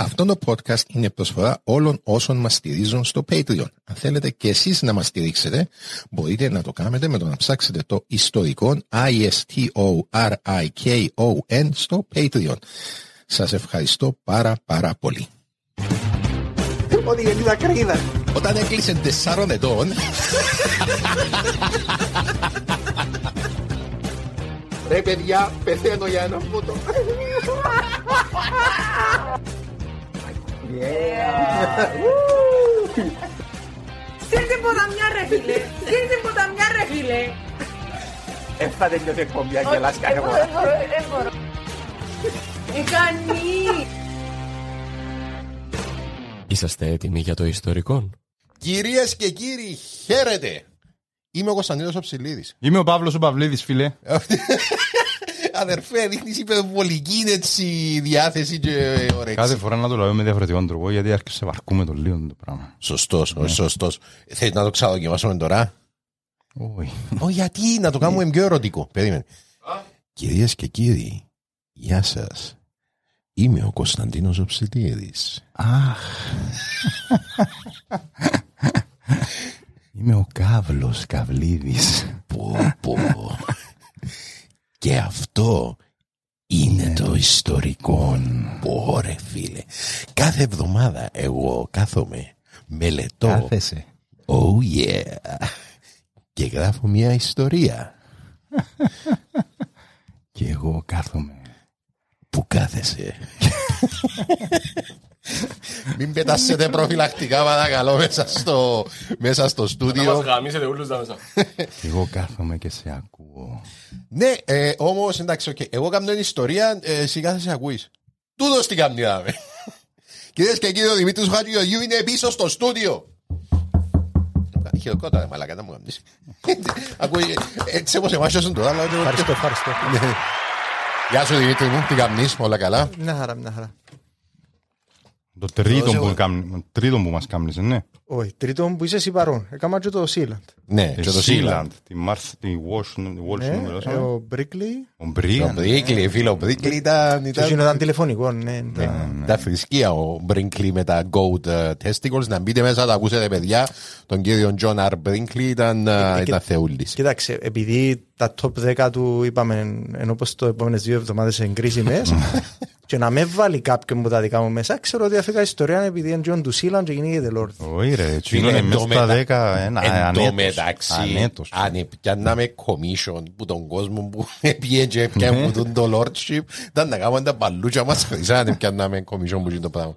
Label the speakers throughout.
Speaker 1: Αυτό το podcast είναι προσφορά όλων όσων μας στηρίζουν στο Patreon. Αν θέλετε και εσείς να μας στηρίξετε, μπορείτε να το κάνετε με το να ψάξετε το ιστορικό I-S-T-O-R-I-K-O-N στο Patreon. Σας ευχαριστώ πάρα πάρα πολύ.
Speaker 2: Ότι είναι τα κρίδα.
Speaker 1: Όταν έκλεισε τεσσάρων ετών,
Speaker 2: Ρε παιδιά, πεθαίνω για ένα φούτο.
Speaker 3: Στείλ την ποταμιά ρε φίλε. Στείλ την ποταμιά ρε φίλε.
Speaker 2: Έφτα τελειώσει η εκπομπή,
Speaker 3: Όχι,
Speaker 2: αγγελάς κάθε
Speaker 3: εγώ
Speaker 2: φορά.
Speaker 3: δεν μπορώ, δεν μπορώ. Εκανή.
Speaker 4: Είσαστε έτοιμοι για το ιστορικό;
Speaker 1: κυρίες και κύριοι, χαίρετε. Είμαι ο Κωνσταντίνος Οψηλίδης.
Speaker 5: Είμαι ο Παύλος ο Παυλίδης, φίλε.
Speaker 1: Αδερφέ, δείχνεις υπερβολική έτσι διάθεση και όρεξη.
Speaker 5: Κάθε φορά να το λέω με διαφορετικό τρόπο, γιατί άρχισε να βαρκούμε το λίγο το πράγμα.
Speaker 1: Σωστός, όχι σωστός. Θέλεις να το ξαναδοκιμάσουμε τώρα;
Speaker 5: Όχι.
Speaker 1: Ω, γιατί να το κάνουμε πιο ερωτικό. Περίμενε. Κυρίες και κύριοι, γεια σας. Είμαι ο Κωνσταντίνος Οψηλίδης.
Speaker 5: Αχ. Είμαι ο Καύλος Καυλίδης.
Speaker 1: Πω, πω. Και αυτό είναι το ιστορικό. Πω, ρε φίλε. Κάθε εβδομάδα εγώ κάθομαι, μελετώ.
Speaker 5: Κάθεσαι.
Speaker 1: Oh yeah. Και γράφω μια ιστορία
Speaker 5: Και εγώ κάθομαι.
Speaker 1: που κάθεσαι. Μην πετάσετε προφυλακτικά παρακαλώ μέσα στο, μέσα στο στούντιο.
Speaker 4: γαμίσετε όλους τα μέσα.
Speaker 5: Και εγώ κάθομαι και σε ακούω.
Speaker 1: Ναι, ε, όμως εντάξει, οκ. εγώ κάνω την ιστορία, ε, εσύ κάθεσαι ακούεις. Τούτος τι κάνει δάμε. Κυρίες και κύριοι, ο Δημήτρης Χατζηγεωργίου είναι πίσω στο στούντιο. Χειροκρότα, ρε μαλάκα, να μου κάνεις. Ακούει, έτσι όπως εμάς τώρα. αλλά-
Speaker 2: Ευχαριστώ, ευχαριστώ.
Speaker 1: Γεια σου Δημήτρη μου, τι κάνεις, όλα καλά;
Speaker 2: Μια χαρά, μια χαρά.
Speaker 5: Το τρίτο
Speaker 1: Δώσε
Speaker 5: που,
Speaker 1: εγώ.
Speaker 5: κάμ- το τρίτο που μας κάμνησε, ναι.
Speaker 2: Όχι, τρίτο που είσαι εσύ παρόν. Έκανα και το Sealand.
Speaker 1: Ναι, και το Sealand.
Speaker 5: Τη Μάρθ, τη Walsh, τη Walsh
Speaker 2: Ναι,
Speaker 5: νούμερο.
Speaker 2: ε, ο Brickley.
Speaker 5: Ο
Speaker 1: Ο
Speaker 5: Μπρίαν.
Speaker 1: Μπρίγκλι, φίλο, ο Μπρίγκλι ήταν...
Speaker 2: Και εκείνο
Speaker 1: ήταν...
Speaker 2: ήταν τηλεφωνικό, ναι. ναι.
Speaker 1: Τα θρησκεία ο Μπρίγκλι με τα goat ε, testicles. Να μπείτε μέσα, τα ακούσετε παιδιά. Τον κύριο John R. Μπρίγκλι ήταν, ε,
Speaker 2: και-
Speaker 1: ήταν θεούλης.
Speaker 2: Κοίταξε, επειδή τα top 10 του είπαμε ενώ πως το επόμενες δύο εβδομάδες είναι κρίσιμες και να με βάλει κάποιον που τα δικά μου μέσα, ξέρω ότι αφήκα ιστορία επειδή είναι John του Sealand και γίνηκε Lord.
Speaker 5: Όχι ρε, έτσι είναι
Speaker 1: εν
Speaker 5: μέσα
Speaker 1: τω
Speaker 5: στα
Speaker 1: μετα-
Speaker 5: δέκα, ένα
Speaker 1: Εν τω
Speaker 5: ανέτος.
Speaker 1: μεταξύ,
Speaker 5: Ανέτος.
Speaker 1: αν πιάνναμε commission που τον κόσμο που πήγε και πιάνε που τον το lordship, ήταν να κάνουμε τα μπαλούτσια μας χρυσά αν πιάνναμε commission που είναι το πράγμα.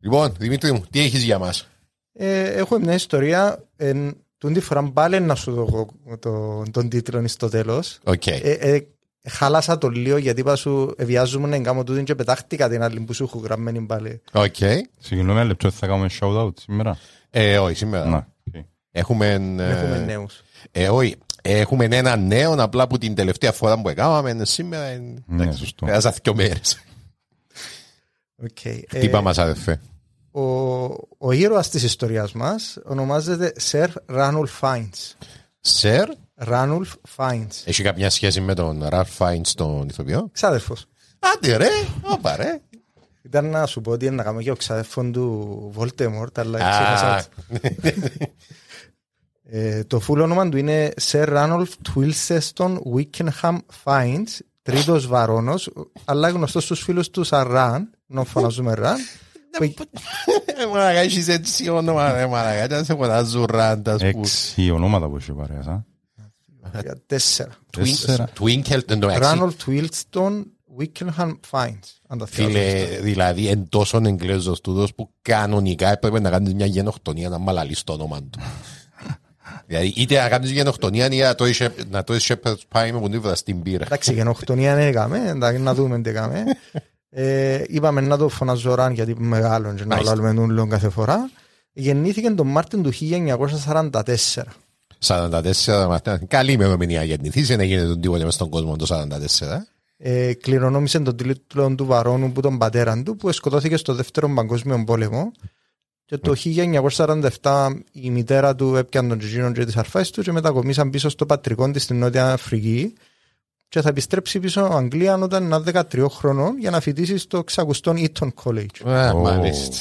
Speaker 1: Λοιπόν, Δημήτρη μου, τι έχεις για μας;
Speaker 2: Ε, έχω μια ιστορία, εν, τούτη φορά πάλι να σου δω το, τον τίτλο στο τέλος.
Speaker 1: Οκ.
Speaker 2: Ε, ε, χάλασα το λίγο γιατί είπα σου ε, βιάζομαι να κάνω τούτη και πετάχτηκα την άλλη που σου έχω γραμμένη πάλι.
Speaker 1: Οκ.
Speaker 5: Συγγνώμη ένα λεπτό, θα κάνουμε shout-out σήμερα;
Speaker 1: Ε, όχι, σήμερα.
Speaker 5: Να, οκ.
Speaker 1: Έχουμε...
Speaker 2: Έχουμε
Speaker 1: ε,
Speaker 2: νέους.
Speaker 1: Ε, όχι. Έχουμε ένα νέο απλά που την τελευταία φορά που έκαναμε σήμερα. ε,
Speaker 5: Ναι,
Speaker 1: εντάξει,
Speaker 5: σωστό.
Speaker 1: Πέρασα δύο μέρες.
Speaker 2: Οκ. Ε,
Speaker 1: Χτύπα μας αδερφέ;
Speaker 2: ο, ο ήρωας της ιστορίας μας ονομάζεται Sir Ranulph Fiennes.
Speaker 1: Sir,
Speaker 2: Ranulph Fiennes.
Speaker 1: έχει κάποια σχέση με τον Ralph Fiennes στον ηθοποιό;
Speaker 2: Ξάδερφος.
Speaker 1: Άντε ρε, όπα ρε.
Speaker 2: Ήταν να σου πω ότι είναι να κάνω και ο ξάδερφον του Voldemort, αλλά
Speaker 1: Α,
Speaker 2: ξέχασα. Ε, το full όνομα του είναι Sir Ranulph Twisleton-Wykeham Fiennes, τρίτος βαρόνος, αλλά γνωστός στους φίλους του σαν Ραν, ενώ φωνάζουμε Ραν. που-
Speaker 1: Ε, Μαλακά, έχεις έτσι όνομα, ρε μαλακά. Δεν σε φωνάζουν ράντας που...
Speaker 5: Έξι ονόματα που έχει παρέας, α.
Speaker 2: Για Τέσσερα.
Speaker 5: Τέσσερα.
Speaker 1: Twinkle, εν τω μεταξύ,
Speaker 2: Ranulph Twilseston Wickenham Fiennes. αν τα
Speaker 1: Φίλε,
Speaker 2: θυμάσαι.
Speaker 1: δηλαδή εν τόσο εγγλέζος τούτος που κανονικά έπρεπε να κάνεις μια γενοκτονία να μαλαλείς το όνομα του. δηλαδή είτε να κάνεις γενοκτονία ή να το είσαι- να το είσαι shepherd's pie με πονίβρα στην πύρα.
Speaker 2: Εντάξει, γενοκτονία δεν έκαμε, εντάξει, να δούμε τι έκαμε. Ε, είπαμε να το φωνάζω Ραν γιατί είναι μεγάλο και να
Speaker 1: Μάλιστα.
Speaker 2: λάβουμε νουλόν κάθε φορά. Γεννήθηκε τον Μάρτιν του 1944.
Speaker 1: 44 μαθαίνα. Καλή ημερομηνία γεννηθείς, δεν έγινε τον τίποτε μες στον κόσμο το 44.
Speaker 2: Ε, κληρονόμησε τον τίτλο του Βαρόνου που τον πατέρα του που σκοτώθηκε στο δεύτερο παγκόσμιο πόλεμο και το 1947 η μητέρα του έπιανε τον Τζιζίνο και τις αρφάες του και μετακομίσαν πίσω στο πατρικό της στην Νότια Αφρική και θα επιστρέψει πίσω Αγγλία όταν είναι 13 χρονών για να φοιτήσει στο ξακουστόν Eton College.
Speaker 1: Α,
Speaker 5: Ω.
Speaker 1: Μάλιστα.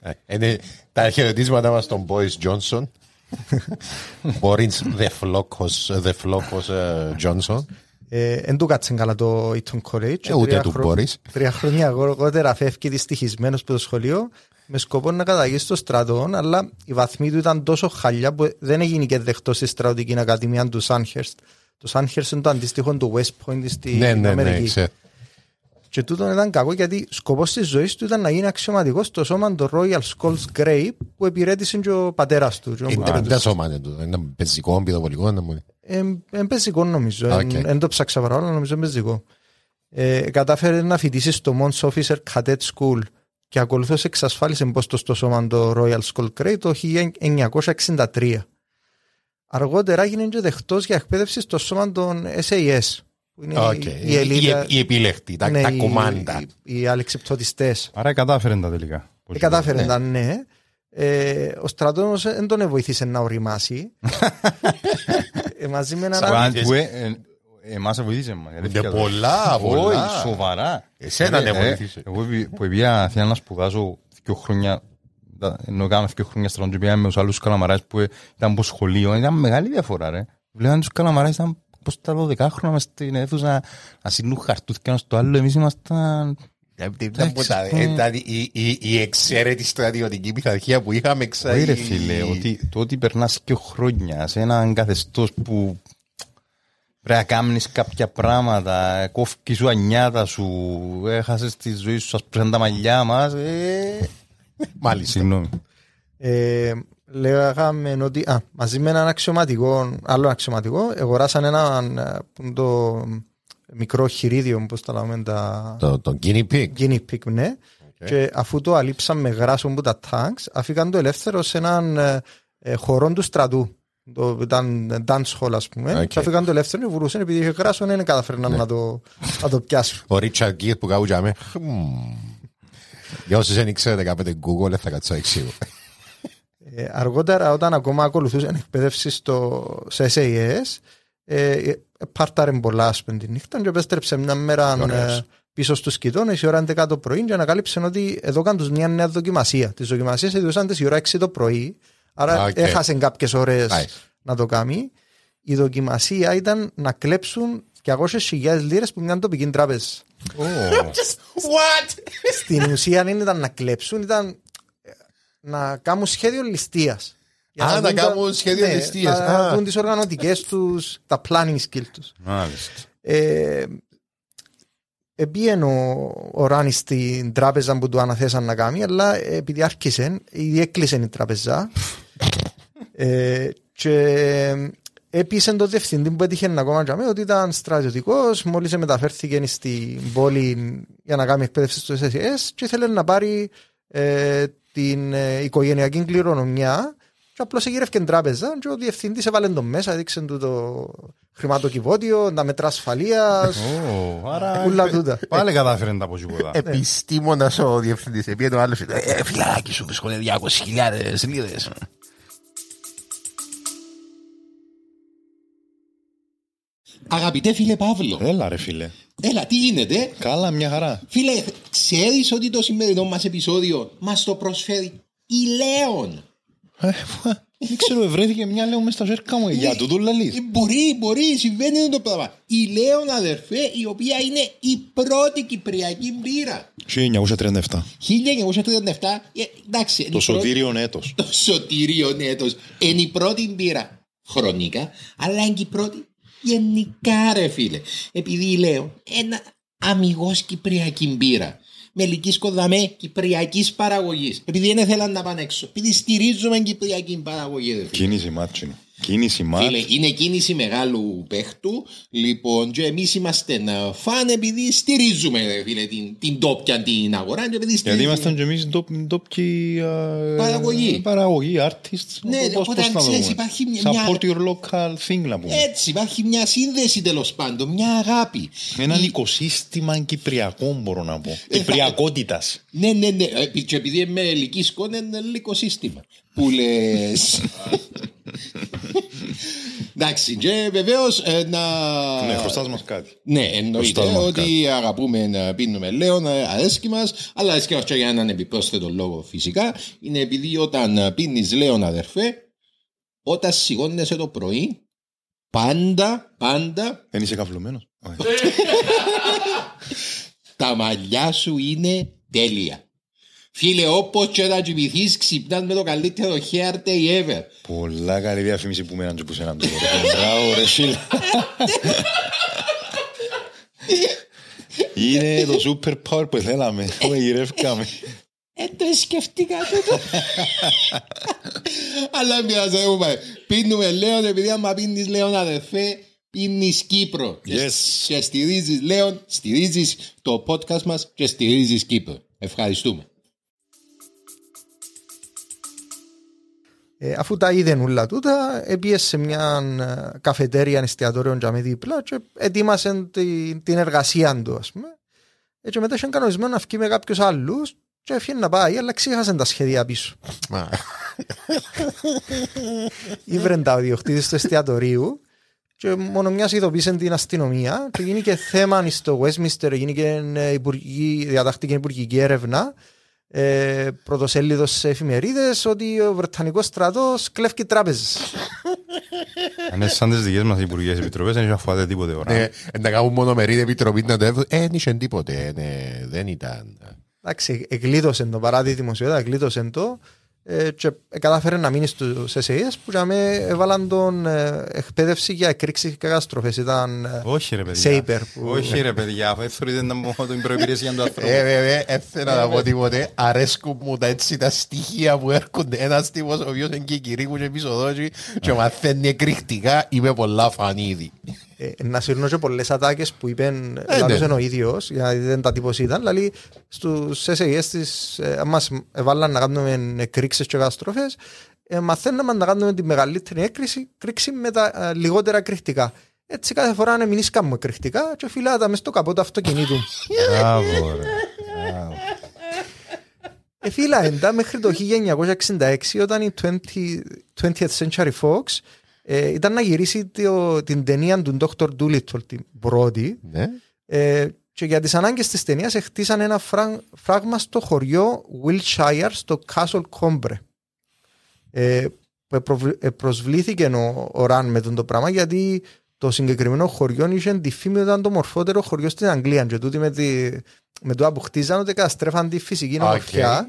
Speaker 1: Ε, Είναι τα χαιρετίσματα μας στον Boris Johnson. Boris the Flocos, the Flocos ε, Johnson.
Speaker 2: Δεν του κάτσε καλά το Eton College.
Speaker 1: Ε, ούτε
Speaker 2: Τρία
Speaker 1: του
Speaker 2: χρο-
Speaker 1: Boris.
Speaker 2: Τρία χρόνια αργότερα φεύγει δυστυχισμένος από το σχολείο με σκοπό να καταταγεί στο στρατό, αλλά οι βαθμοί του ήταν τόσο χαλιά που δεν έγινε και δεκτό στη στρατιωτική ακαδημία του Sandhurst. Το Sandhurst είναι το αντίστοιχο του West Point στην
Speaker 1: Ναι, ναι, ναι,
Speaker 2: Αμερική.
Speaker 1: Ξέρω.
Speaker 2: Και τούτο ήταν κακό γιατί σκοπός της ζωής του ήταν να γίνει αξιωματικός στο σώμα του Royal Scots Grey που υπηρέτησε και ο πατέρας του. και ο
Speaker 1: Είναι
Speaker 2: πατέρας του.
Speaker 1: τα σώμα είναι τούτο. Είναι πεζικό, πυροβολικό. να μου-
Speaker 2: Είναι πεζικό νομίζω.
Speaker 1: Οκ.
Speaker 2: Δεν το ψάξα παρά όλα, νομίζω είναι πεζικό. Ε, κατάφερε να φοιτήσει στο Mons Officer Cadet School και ακολουθώς εξασφάλισε πόστο στο σώμα το Royal Scots Grey το 1963. Αργότερα έγινε και δεχτός για εκπαίδευση στο σώμα των SAS. Που είναι
Speaker 1: Οκ.
Speaker 2: η,
Speaker 1: Η-
Speaker 2: η ελίτ,
Speaker 1: η επιλέχτη, τα
Speaker 2: ναι,
Speaker 1: τα
Speaker 2: οι-
Speaker 1: κομμάντα.
Speaker 2: Οι, οι αλεξιπτωτιστές.
Speaker 5: Άρα κατάφερε τα τελικά.
Speaker 2: Ε, κατάφερε
Speaker 1: ναι.
Speaker 2: να ναι. Ε, ο στρατός δεν τον βοήθησε να οριμάσει. ε, μαζί με έναν άλλο-
Speaker 5: Σαν που, ε, ε, Εμάς βοήθησε μας. η αλήθεια
Speaker 1: Ναι,
Speaker 5: του.
Speaker 1: πολλά, πολλά.
Speaker 5: Όχι, σοβαρά.
Speaker 1: Εσένα ναι
Speaker 5: Ε, ε,
Speaker 1: βοήθησε.
Speaker 5: Εγώ επει- που πήγα Αθήνα να σπουδάσω δύο χρόνια τα- ενώ κάναμε δύο χρόνια στρατό και πήγαμε με τους άλλους καλαμαράες που ε, ήταν από σχολείο, ήταν μεγάλη διαφορά ρε. Βλέπαν τους καλαμαράες ήταν πως τα 12 χρόνια μες στην αίθουσα να σύνουν χαρτούθια ένας στο άλλο, εμείς ήμασταν...
Speaker 1: Ήταν που τα- ήταν η- η- Η εξαίρετη στρατιωτική πειθαρχία που είχαμε
Speaker 5: Όχι
Speaker 1: εξάρει.
Speaker 5: ρε φίλε, ότι, το ότι περνάς και χρόνια σε έναν καθεστώς που πρέπει να κάνεις κάποια πράγματα, κόφκι σου ανιάτα σου, έχασες τη ζωή σου, σας πρέσαν τα μαλλιά μας, ε...
Speaker 1: Μάλιστα.
Speaker 5: Συγγνώμη.
Speaker 2: Ε, λέγαμε ότι α, μαζί με έναν αξιωματικό, άλλο αξιωματικό, αγοράσαν έναν ε, που είναι το μικρό χειρίδιο, όπως τα λέμε, τα
Speaker 1: Το το guinea pig.
Speaker 2: guinea pig, ναι. Και αφού το αλείψαν με γράσο από τα tanks, αφήκαν το ελεύθερο σε έναν ε, ε, χορό του στρατού. Το, ήταν dance hall, ας πούμε.
Speaker 1: Οκ.
Speaker 2: Και αφήκαν το ελεύθερο και βουρούσαν επειδή είχε γράσο, δεν καταφέρναν να, το, να το πιάσουν.
Speaker 1: Ο Richard Gere που καούτζαμε. Για όσους δεν ξέρετε κάποτε Google θα κάτσω να εξήγω.
Speaker 2: Ε, αργότερα, όταν ακόμα ακολουθούσαν εκπαίδευση στο, σε SAS, ε, ε, πάρταρε πολλά ας πούμε, τη νύχτα και επέστρεψε μια μέρα
Speaker 1: Ωραίος.
Speaker 2: ε, πίσω στους κοιτώνες η ώρα 11 το πρωί και ανακάλυψε ότι εδώκαν τους μια νέα δοκιμασία. Τις δοκιμασίες έδωσαν τις η ώρα 6 το πρωί, άρα
Speaker 1: Οκ.
Speaker 2: έχασε κάποιες ώρες
Speaker 1: Nice.
Speaker 2: να το κάνει. Η δοκιμασία ήταν να κλέψουν 200.000 λίρες που μια τοπική τράπεζας.
Speaker 1: What?
Speaker 2: Στην ουσία δεν ήταν να κλέψουν, ήταν ε, να κάνουν σχέδιο ληστείας. Για
Speaker 1: Α, να
Speaker 2: δουν τα-
Speaker 1: κάνουν σχέδιο
Speaker 2: ναι,
Speaker 1: ληστείας.
Speaker 2: Να
Speaker 1: Α.
Speaker 2: δουν τις οργανωτικές τους, τα planning skills τους.
Speaker 5: Μάλιστα.
Speaker 2: Ε, Επίεν ο, ο Ράνης στην τράπεζα που του αναθέσαν να κάνει, αλλά επειδή άρχισε, ήδη έκλεισε η τράπεζα ε, και έπεισε το διευθυντή που έτυχε να ακόμα τζαμέ ότι ήταν στρατιωτικός, μόλις μεταφέρθηκε στην πόλη για να κάνει εκπαίδευση στο SSS και ήθελε να πάρει ε, την ε, οικογενειακή κληρονομιά και απλώς εγύρευκε την τράπεζα και ο διευθυντής έβαλε τον μέσα, έδειξε του το χρηματοκιβώτιο, τα μετρά ασφαλείας,
Speaker 5: Ω, Άρα
Speaker 2: Ούλα τούτα.
Speaker 5: πάλι κατάφερε να τα πω τίποτα.
Speaker 1: Επιστήμονας ο διευθυντής. Επίε το άλλος. Ε, φιλάκι σου βρίσκονται 200.000 λίρες.
Speaker 6: Αγαπητέ φίλε Παύλο,
Speaker 5: Έλα ρε φίλε.
Speaker 6: έλα τι γίνεται;
Speaker 5: Καλά μια χαρά.
Speaker 6: Φίλε, ξέρεις ότι το σημερινό μας επεισόδιο μας το προσφέρει η Λέων;
Speaker 5: Δεν ξέρω, ευρέθηκε μια λέω μες στα ζέρκα μου. Για τούτο λαλείς.
Speaker 1: Ε, Μπορεί, μπορεί, συμβαίνει το πράγμα. Η Λέων αδερφέ, η οποία είναι η πρώτη κυπριακή μπύρα.
Speaker 5: 1937.
Speaker 1: 1937, ε, εντάξει. είναι
Speaker 5: Το
Speaker 1: η πρώτη-
Speaker 5: σωτήριον έτος.
Speaker 1: Το σωτήριο έτος. Είναι η πρώτη μπύρα χρονικά, αλλά είναι και η πρώτη γενικά ρε φίλε. Επειδή λέω ένα αμυγός κυπριακή μπύρα. Με ελική κοδαμέ κυπριακής παραγωγής. Επειδή δεν θέλαν να πάνε έξω. Επειδή στηρίζουμε κυπριακή παραγωγή. ρε φίλε.
Speaker 5: Κίνηση μάτσινο. Κίνηση μάτς.
Speaker 1: Φίλε, είναι κίνηση μεγάλου παίχτου. Λοιπόν, και εμείς είμαστε ε, φαν επειδή στηρίζουμε ρε φίλε, την, την τόπια την αγορά. Και επειδή
Speaker 5: Γιατί
Speaker 1: στηρίζουμε-
Speaker 5: ήμασταν και εμείς ντόπιοι
Speaker 1: Παραγωγή.
Speaker 5: Παραγωγή, artists.
Speaker 1: Ναι,
Speaker 5: Πώς-
Speaker 1: οπότε
Speaker 5: πώς να το
Speaker 1: ξέρεις,
Speaker 5: πούμε.
Speaker 1: υπάρχει μια- Ε,
Speaker 5: Support your local thing να πούμε.
Speaker 1: Έτσι, υπάρχει μια σύνδεση τέλος πάντων, μια αγάπη.
Speaker 5: Έναν
Speaker 1: Η-
Speaker 5: οικοσύστημα κυπριακό μπορώ να πω. Κυπριακότητας.
Speaker 1: Ναι, ναι, ναι. Επί- Και επειδή είμαι ελική σκόνη, είναι λίγο σύστημα. Που λες. Εντάξει, και βεβαίως να.
Speaker 5: Ναι, χρωστάς μας κάτι.
Speaker 1: Ναι, εννοείται
Speaker 5: Χρωστάς μας
Speaker 1: ότι αγαπούμε να πίνουμε λέον, αρέσκει μας, αλλά αρέσκει μα και για έναν επιπρόσθετο λόγο φυσικά. Είναι επειδή όταν πίνεις λέον, αδερφέ, όταν σηκώνεσαι το πρωί, πάντα, πάντα
Speaker 5: Δεν είσαι καυλωμένος. Όχι.
Speaker 1: τα μαλλιά σου είναι τέλεια. Φίλε, όπως και να κοιμηθείς, ξυπνάς με το καλύτερο hair day ever.
Speaker 5: Πολλά καλή διαφήμιση που μέναν και που σέναν το τώρα. Μπράβο ρε φίλε. Είναι το super power που θέλαμε. Το γυρεύκαμε.
Speaker 1: Ε, το σκεφτήκα τούτο. Αλλά μια ζεούμε. Πίνουμε Λέον, επειδή άμα πίνεις Λέον αδερφέ, πίνεις Κύπρο. Και-
Speaker 5: Yes.
Speaker 1: Και στηρίζεις Λέον, στηρίζεις το podcast μας και στηρίζεις Κύπρο. Ευχαριστούμε.
Speaker 2: Ε, αφού τα είδε όλα τούτα, έπιεσε σε μια ε, καφετέρια εστιατόριο για με δίπλα και ετοίμασε την, την εργασία του, ας πούμε. Ε, και μετά είχε κανονισμένο να βγει με κάποιους άλλους και έφυγε να πάει, αλλά ξέχασε τα σχέδια πίσω.
Speaker 7: Μα,
Speaker 2: Ήβρεν τα ο διοκτήτης του εστιατορίου και μόνο μιας ειδοποίησε την αστυνομία και γίνηκε θέμα στο Westminster, γίνηκε ε, υπουργική, διατάχτηκε υπουργική έρευνα ε, πρωτοσέλιδος σε εφημερίδες ότι ο Βρετανικός στρατός κλέφει τράπεζες.
Speaker 5: Αν είναι σαν τις δικές μας υπουργές επιτροπές, δεν είχε αφουάται τίποτε ώρα.
Speaker 7: ναι, να κάνουν μονομερή επιτροπή να το έβουν. Ε, δεν είχε τίποτε. ναι, δεν ήταν.
Speaker 2: Εντάξει, εγκλείδωσε το παρά τη δημοσιότητα, εγκλείδωσε το ε, και κατάφερε να μείνει στους SAS που για με έβαλαν τον ε, εκπαίδευση για εκρήξεις και καταστροφές. Ήταν ε,
Speaker 5: Όχι ρε παιδιά.
Speaker 2: Saber που-
Speaker 5: Όχι ρε παιδιά. αφού Θεωρείτε να πω την προϋπηρεσία του ανθρώπου.
Speaker 7: Ε, βέβαια, δεν θέλω να πω τίποτε. Αρέσκουν μου τα έτσι τα στοιχεία που έρχονται. Ένας τύπος ο οποίος είναι και κυρίκου και επεισοδότσι και μαθαίνει εκρηκτικά. Είμαι πολλά φανίδι.
Speaker 2: Ε, να σύρνω και πολλές ατάκες που είπεν
Speaker 7: Ε,
Speaker 2: λαλούσε
Speaker 7: ναι.
Speaker 2: ο ίδιος γιατί δεν τα τύπος ήταν δηλαδή στους SAS της ε, μας έβαλαν να κάνουμε εκρήξεις και καταστροφές ε, μαθαίναμε να κάνουμε τη μεγαλύτερη έκρηξη κρίξη με τα ε, λιγότερα εκρηκτικά έτσι κάθε φορά να μην ίσκαμε εκρηκτικά και φυλάτα μες στο καπό του αυτοκινήτου
Speaker 5: Μπράβο ρε.
Speaker 2: Ε, φίλα, εντά μέχρι το 1966 όταν η 20, 20th Century Fox ε, ήταν να γυρίσει το, την ταινία του Dr. Doolittle την πρώτη
Speaker 7: Ναι.
Speaker 2: ε, και για τις ανάγκες της ταινίας χτίσαν ένα φρά, φράγμα στο χωριό Wiltshire στο Castle Combre. Ε, που προβλ- ε, προσβλήθηκε ο, ο Ραν με τον το πράγμα γιατί το συγκεκριμένο χωριό είχε τη φήμη ότι ήταν το μορφότερο χωριό στην Αγγλία και τούτοι με, τη, με το που χτίζαν ότι καταστρέφαν τη φυσική ομορφιά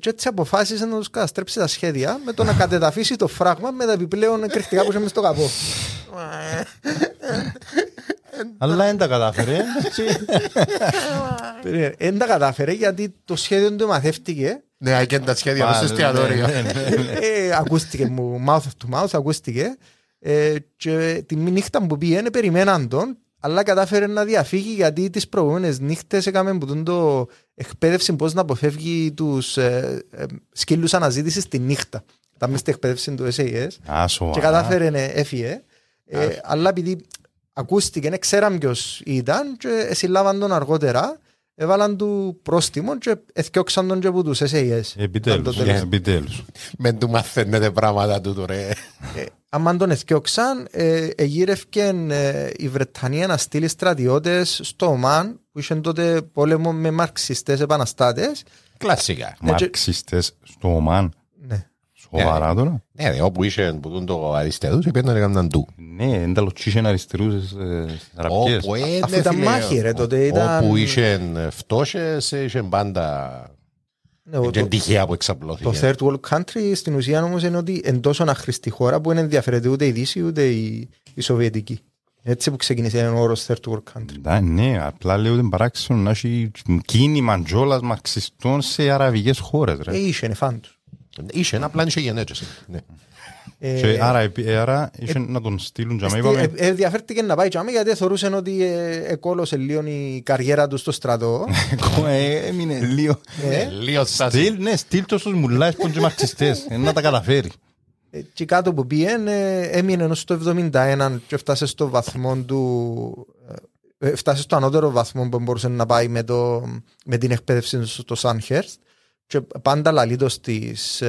Speaker 2: και έτσι αποφάσισε να τους καταστρέψει τα σχέδια με το να κατεδαφίσει το φράγμα με τα επιπλέον εκρηκτικά που είχε μες στο καπό.
Speaker 5: Αλλά δεν τα κατάφερε.
Speaker 2: Δεν τα κατάφερε γιατί το σχέδιο του μαθεύτηκε
Speaker 7: Ναι, και τα σχέδια μας στο εστιατόριο.
Speaker 2: ε, ακούστηκε μου mouth to mouth ακούστηκε ε, και τη νύχτα που πήγαινε περιμέναν τον αλλά κατάφερε να διαφύγει γιατί τις προηγούμενες νύχτες έκαμε που τον το εκπαίδευση πώς να αποφεύγει τους ε, ε, σκύλους αναζήτησης τη νύχτα. Ήταν μες στην εκπαίδευση του SAS
Speaker 5: Άσο.
Speaker 2: και κατάφερε να έφυγε ε, αλλά επειδή ακούστηκε, δεν ξέραν ποιος ήταν και συλλάβαν τον αργότερα έβαλαν του πρόστιμο και εθιώξαν τον και από τους SAS.
Speaker 5: Επιτέλους.
Speaker 2: Ήταν το τέλος.
Speaker 5: Επιτέλους.
Speaker 7: Μεν του μαθαίνετε πράγματα τούτο ρε.
Speaker 2: Ε, άμα τον εθιώξαν, ε, εγύρευκε ε, η Βρετανία να στείλει στρατιώτες στο Ομάν που είχαν τότε πόλεμο με μαρξιστές επαναστάτες.
Speaker 7: Κλασικά.
Speaker 2: Ναι, και-
Speaker 5: Μαρξιστές στο Ομάν.
Speaker 2: Ναι.
Speaker 5: Σοβαρά τώρα.
Speaker 1: Ναι, ρε, όπου είσαι που τον το αριστερούς, έπαιρναν έκαναν του.
Speaker 5: Ναι, δεν τα λοτσίσαν αριστερούς ε, στις αραπιές.
Speaker 1: Όπου, ε,
Speaker 2: Αφού
Speaker 1: ναι,
Speaker 2: ήταν
Speaker 1: φίλε,
Speaker 2: μάχη, ρε, τότε ήταν-
Speaker 1: Όπου είσαι φτώχες, είσαι πάντα...
Speaker 2: Ναι, ο-
Speaker 1: Δεν
Speaker 2: το-
Speaker 1: τυχαία που εξαπλώθηκε.
Speaker 2: Το third world country στην ουσία όμως είναι ότι είναι τόσο αχρηστή χώρα που δεν ενδιαφέρεται ούτε η Δύση ούτε η, η Σοβιετική. Έτσι που ξεκίνησε ο όρος third world country.
Speaker 5: Ναι, ναι, απλά λέω ότι είναι παράξενο να έχει κίνημα τζόλας μαρξιστών σε αραβικές χώρες.
Speaker 2: Ε,
Speaker 5: Ρε.
Speaker 2: είχε νεφάν του.
Speaker 1: Είσαι, απλά είσαι γενέτες. Ναι.
Speaker 5: Και άρα, επί- άρα είχε να τον στείλουν για μένα, είπαμε,
Speaker 2: Ε, ενδιαφέρθηκε να πάει τζάμι γιατί θεωρούσε ότι ε, εκόλωσε λίγο η καριέρα του στο στρατό.
Speaker 5: ε, έμεινε λίγο.
Speaker 2: ε,
Speaker 1: Λίγο σας.
Speaker 5: Στείλ, ναι, στείλ το στους μουλάες που είναι και μαρξιστές, ε, να τα καταφέρει.
Speaker 2: ε, και κάτω που πήγαινε έμεινε ενώ στο 71 και φτάσε στο βαθμό του ε, φτάσε στο ανώτερο βαθμό που μπορούσε να πάει με, το, με την εκπαίδευση του στο Σάνχερστ και πάντα λαλίτω στις,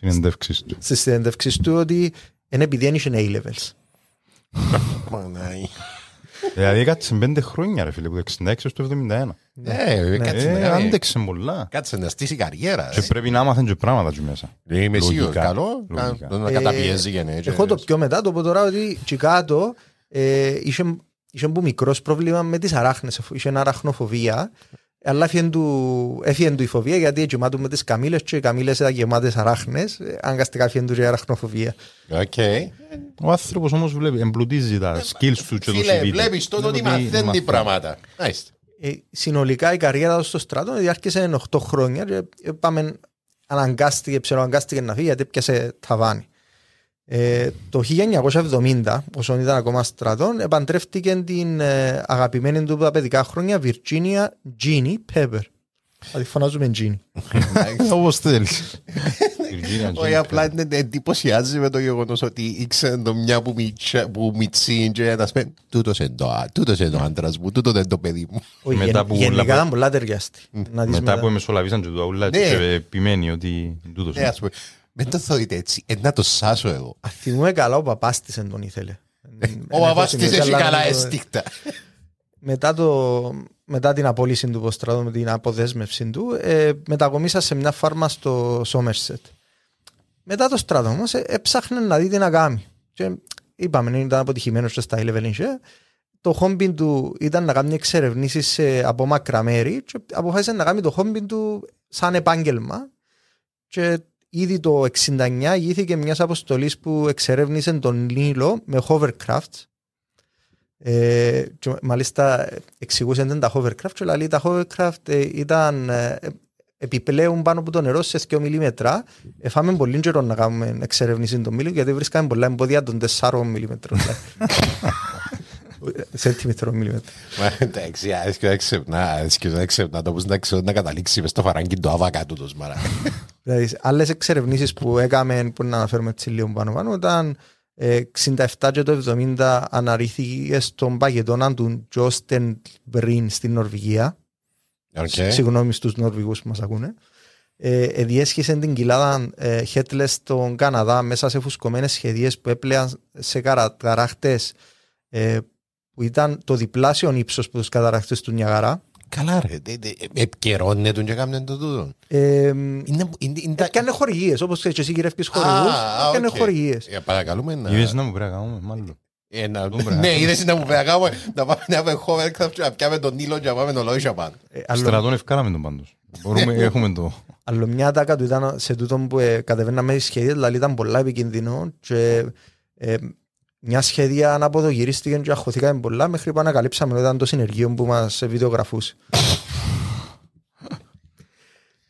Speaker 2: ε,
Speaker 5: Συνεντεύξεις του.
Speaker 2: στις συνέντευξεις του ότι είναι επειδή δεν είχε A-levels.
Speaker 1: Μανάι.
Speaker 5: Δηλαδή κάτσε πέντε χρόνια ρε φίλε, που το 66 έως το 71.
Speaker 1: Ναι, κάτσε να
Speaker 5: Ε,
Speaker 1: κάνει-
Speaker 5: άντεξε πολλά.
Speaker 1: κάτσε να στήσει καριέρα.
Speaker 5: Και πρέπει να μάθουν και πράγματα εκεί μέσα.
Speaker 1: Ε, Είμαι σίγουρος.
Speaker 5: Λογικά.
Speaker 1: Καλό.
Speaker 5: Λογικά.
Speaker 1: κα- Να
Speaker 2: Ε,
Speaker 1: καταπιέζει γενέτες.
Speaker 2: Εγώ το πιο μετά το πω τώρα ότι και κάτω ε, είχε, είχε που μικρός πρόβλημα με τις αράχνες. αφού Είχε αραχνοφοβία. Αλλά έφυγε του, έφυγε του η φοβία γιατί γεμάτου με τις καμήλες και οι καμήλες ήταν γεμάτες αράχνες. Ε, Αναγκαστικά έφυγε του και η αραχνοφοβία.
Speaker 1: Οκ.
Speaker 5: Ο άνθρωπος όμως βλέπει, εμπλουτίζει τα skills του και το
Speaker 1: Φίλε,
Speaker 5: CV του.
Speaker 1: βλέπεις τότε ότι
Speaker 5: Βλέπει
Speaker 1: μαθαίνει
Speaker 5: μαθαίνει.
Speaker 1: πράγματα. Μάλιστα.
Speaker 2: Ε, συνολικά η καριέρα του στο στράτο διάρκησε 8 χρόνια και ε, πάμε, αναγκάστηκε, ψελοαναγκάστηκε να φύγει γιατί πιάσε ταβάνι. Ε, το 1970, όσο ήταν ακόμα στρατών, επαντρεύτηκε την ε, αγαπημένη του από τα παιδικά χρόνια Virginia Ginny Pepper. Θα τη φωνάζουμε Ginny.
Speaker 5: Όπως θέλεις. Virginia
Speaker 1: Όχι,
Speaker 5: Jean
Speaker 1: απλά είναι- εντυπωσιάζει με το γεγονός ότι ήξερε το μια που μιτσα- που μιτσίν και ένας πει τούτος είναι το- τούτος είναι ο άντρας μου, τούτος είναι το παιδί μου.
Speaker 2: Όχι,
Speaker 5: Μετά
Speaker 2: γεν-
Speaker 5: που
Speaker 2: γενικά
Speaker 5: λαπα-
Speaker 2: ήταν πολλά ταιριάστη. Να δεις
Speaker 5: Μετά
Speaker 2: μετά.
Speaker 5: που μεσολαβήσαν και το αούλα
Speaker 1: Ναι.
Speaker 5: και επιμένει ότι τούτος
Speaker 1: Ναι,
Speaker 5: είναι.
Speaker 1: Ας πούμε, μην το θεωρείτε έτσι, ε, να το σάσω εγώ.
Speaker 2: Αν θυμούμαι καλά, ο παπάς της εν τον ήθελε.
Speaker 1: Ο παπάς της έχει
Speaker 2: Αλλά
Speaker 1: καλά
Speaker 2: το-
Speaker 1: αισθήκτα.
Speaker 2: μετά, το, μετά την απόλυση του Ποστράτου, με την αποδέσμευση του, ε, μετακομίσα σε μια φάρμα στο Σόμερσετ. Μετά το στράτο όμως ε, έψαχνε να δει τι να κάνει. Και είπαμε, ήταν αποτυχημένος και στα level είχε. Το χόμπι του ήταν να κάνει εξερευνήσεις σε απόμακρα μέρη και αποφάσισε να κάνει το χόμπι του σαν επάγγελμα και ήδη το 69 ηγήθηκε μιας αποστολής που εξερεύνησε τον Νίλο με hovercrafts ε, και μάλιστα εξηγούσε δεν τα hovercraft και λέει τα hovercraft ε, ήταν ε, επιπλέον πάνω από το νερό σε 2 μιλίμετρα. Εφάμε πολύ καιρό να κάνουμε εξερεύνηση των μίλων γιατί βρίσκαμε πολλά εμπόδια των 4 μιλίμετρων. Σέντιμετρων μιλίμετρων.
Speaker 1: Μα, Εντάξει, άρεσκε να ξεπνά, άρεσκε να ξεπνά το πώς να ξέρω να καταλήξει μες στο φαράγγι του άβακα του το σμάρα.
Speaker 2: Δηλαδή, άλλες εξερευνήσεις που έκαμε, που να αναφέρουμε έτσι λίγο πάνω πάνω, ήταν ε, 67 και το 70 αναρρίθηκε στον παγετώνα του Τζόστεν Μπριν στην Νορβηγία.
Speaker 1: Οκ.
Speaker 2: Συγγνώμη στους Νορβηγούς που μας ακούνε. Ε, ε, διέσχισε την κοιλάδα ε, Χέτλες στον Καναδά μέσα σε φουσκωμένες σχεδίες που έπλεαν σε καρα- καράχτες ε, που ήταν το διπλάσιο ύψος που τους καταράχτες του Νιαγαρά.
Speaker 1: Καλά ρε, δε- δε- επικαιρώνε τον και έκαμε το τούτο.
Speaker 2: Ε,
Speaker 1: Είναι- είναι- είναι τα-
Speaker 2: Έκανε χορηγίες, όπως ξέρεις και εσύ γυρεύκεις χορηγούς,
Speaker 1: Α,
Speaker 2: έκανε
Speaker 1: οκ.
Speaker 2: χορηγίες.
Speaker 1: Ε, Παρακαλούμε να...
Speaker 5: Είδες να μου πρέπει να κάνουμε, μάλλον.
Speaker 1: Ε, να-
Speaker 5: Τον πρέπει.
Speaker 1: Ναι, είδες να μου πρέπει να κάνουμε να πάμε να πάμε hovercraft και να πιάμε τον Νίλο και να πάμε τον Λόισια πάνω.
Speaker 2: Ε, άλλο-
Speaker 5: Στρατών ευκάλαμε τον πάντως. Μπορούμε, έχουμε το...
Speaker 2: Αλλά μια τάκα του ήταν σε τούτο που ε, κατεβαίναμε στις σχεδίες, δηλαδή ήταν πολλά επικίνδυνο και ε, μια σχεδία αναποδογυρίστηκε και αχωθήκαμε πολλά μέχρι που ανακαλύψαμε ότι ήταν το συνεργείο που μας βιντεογραφούσε.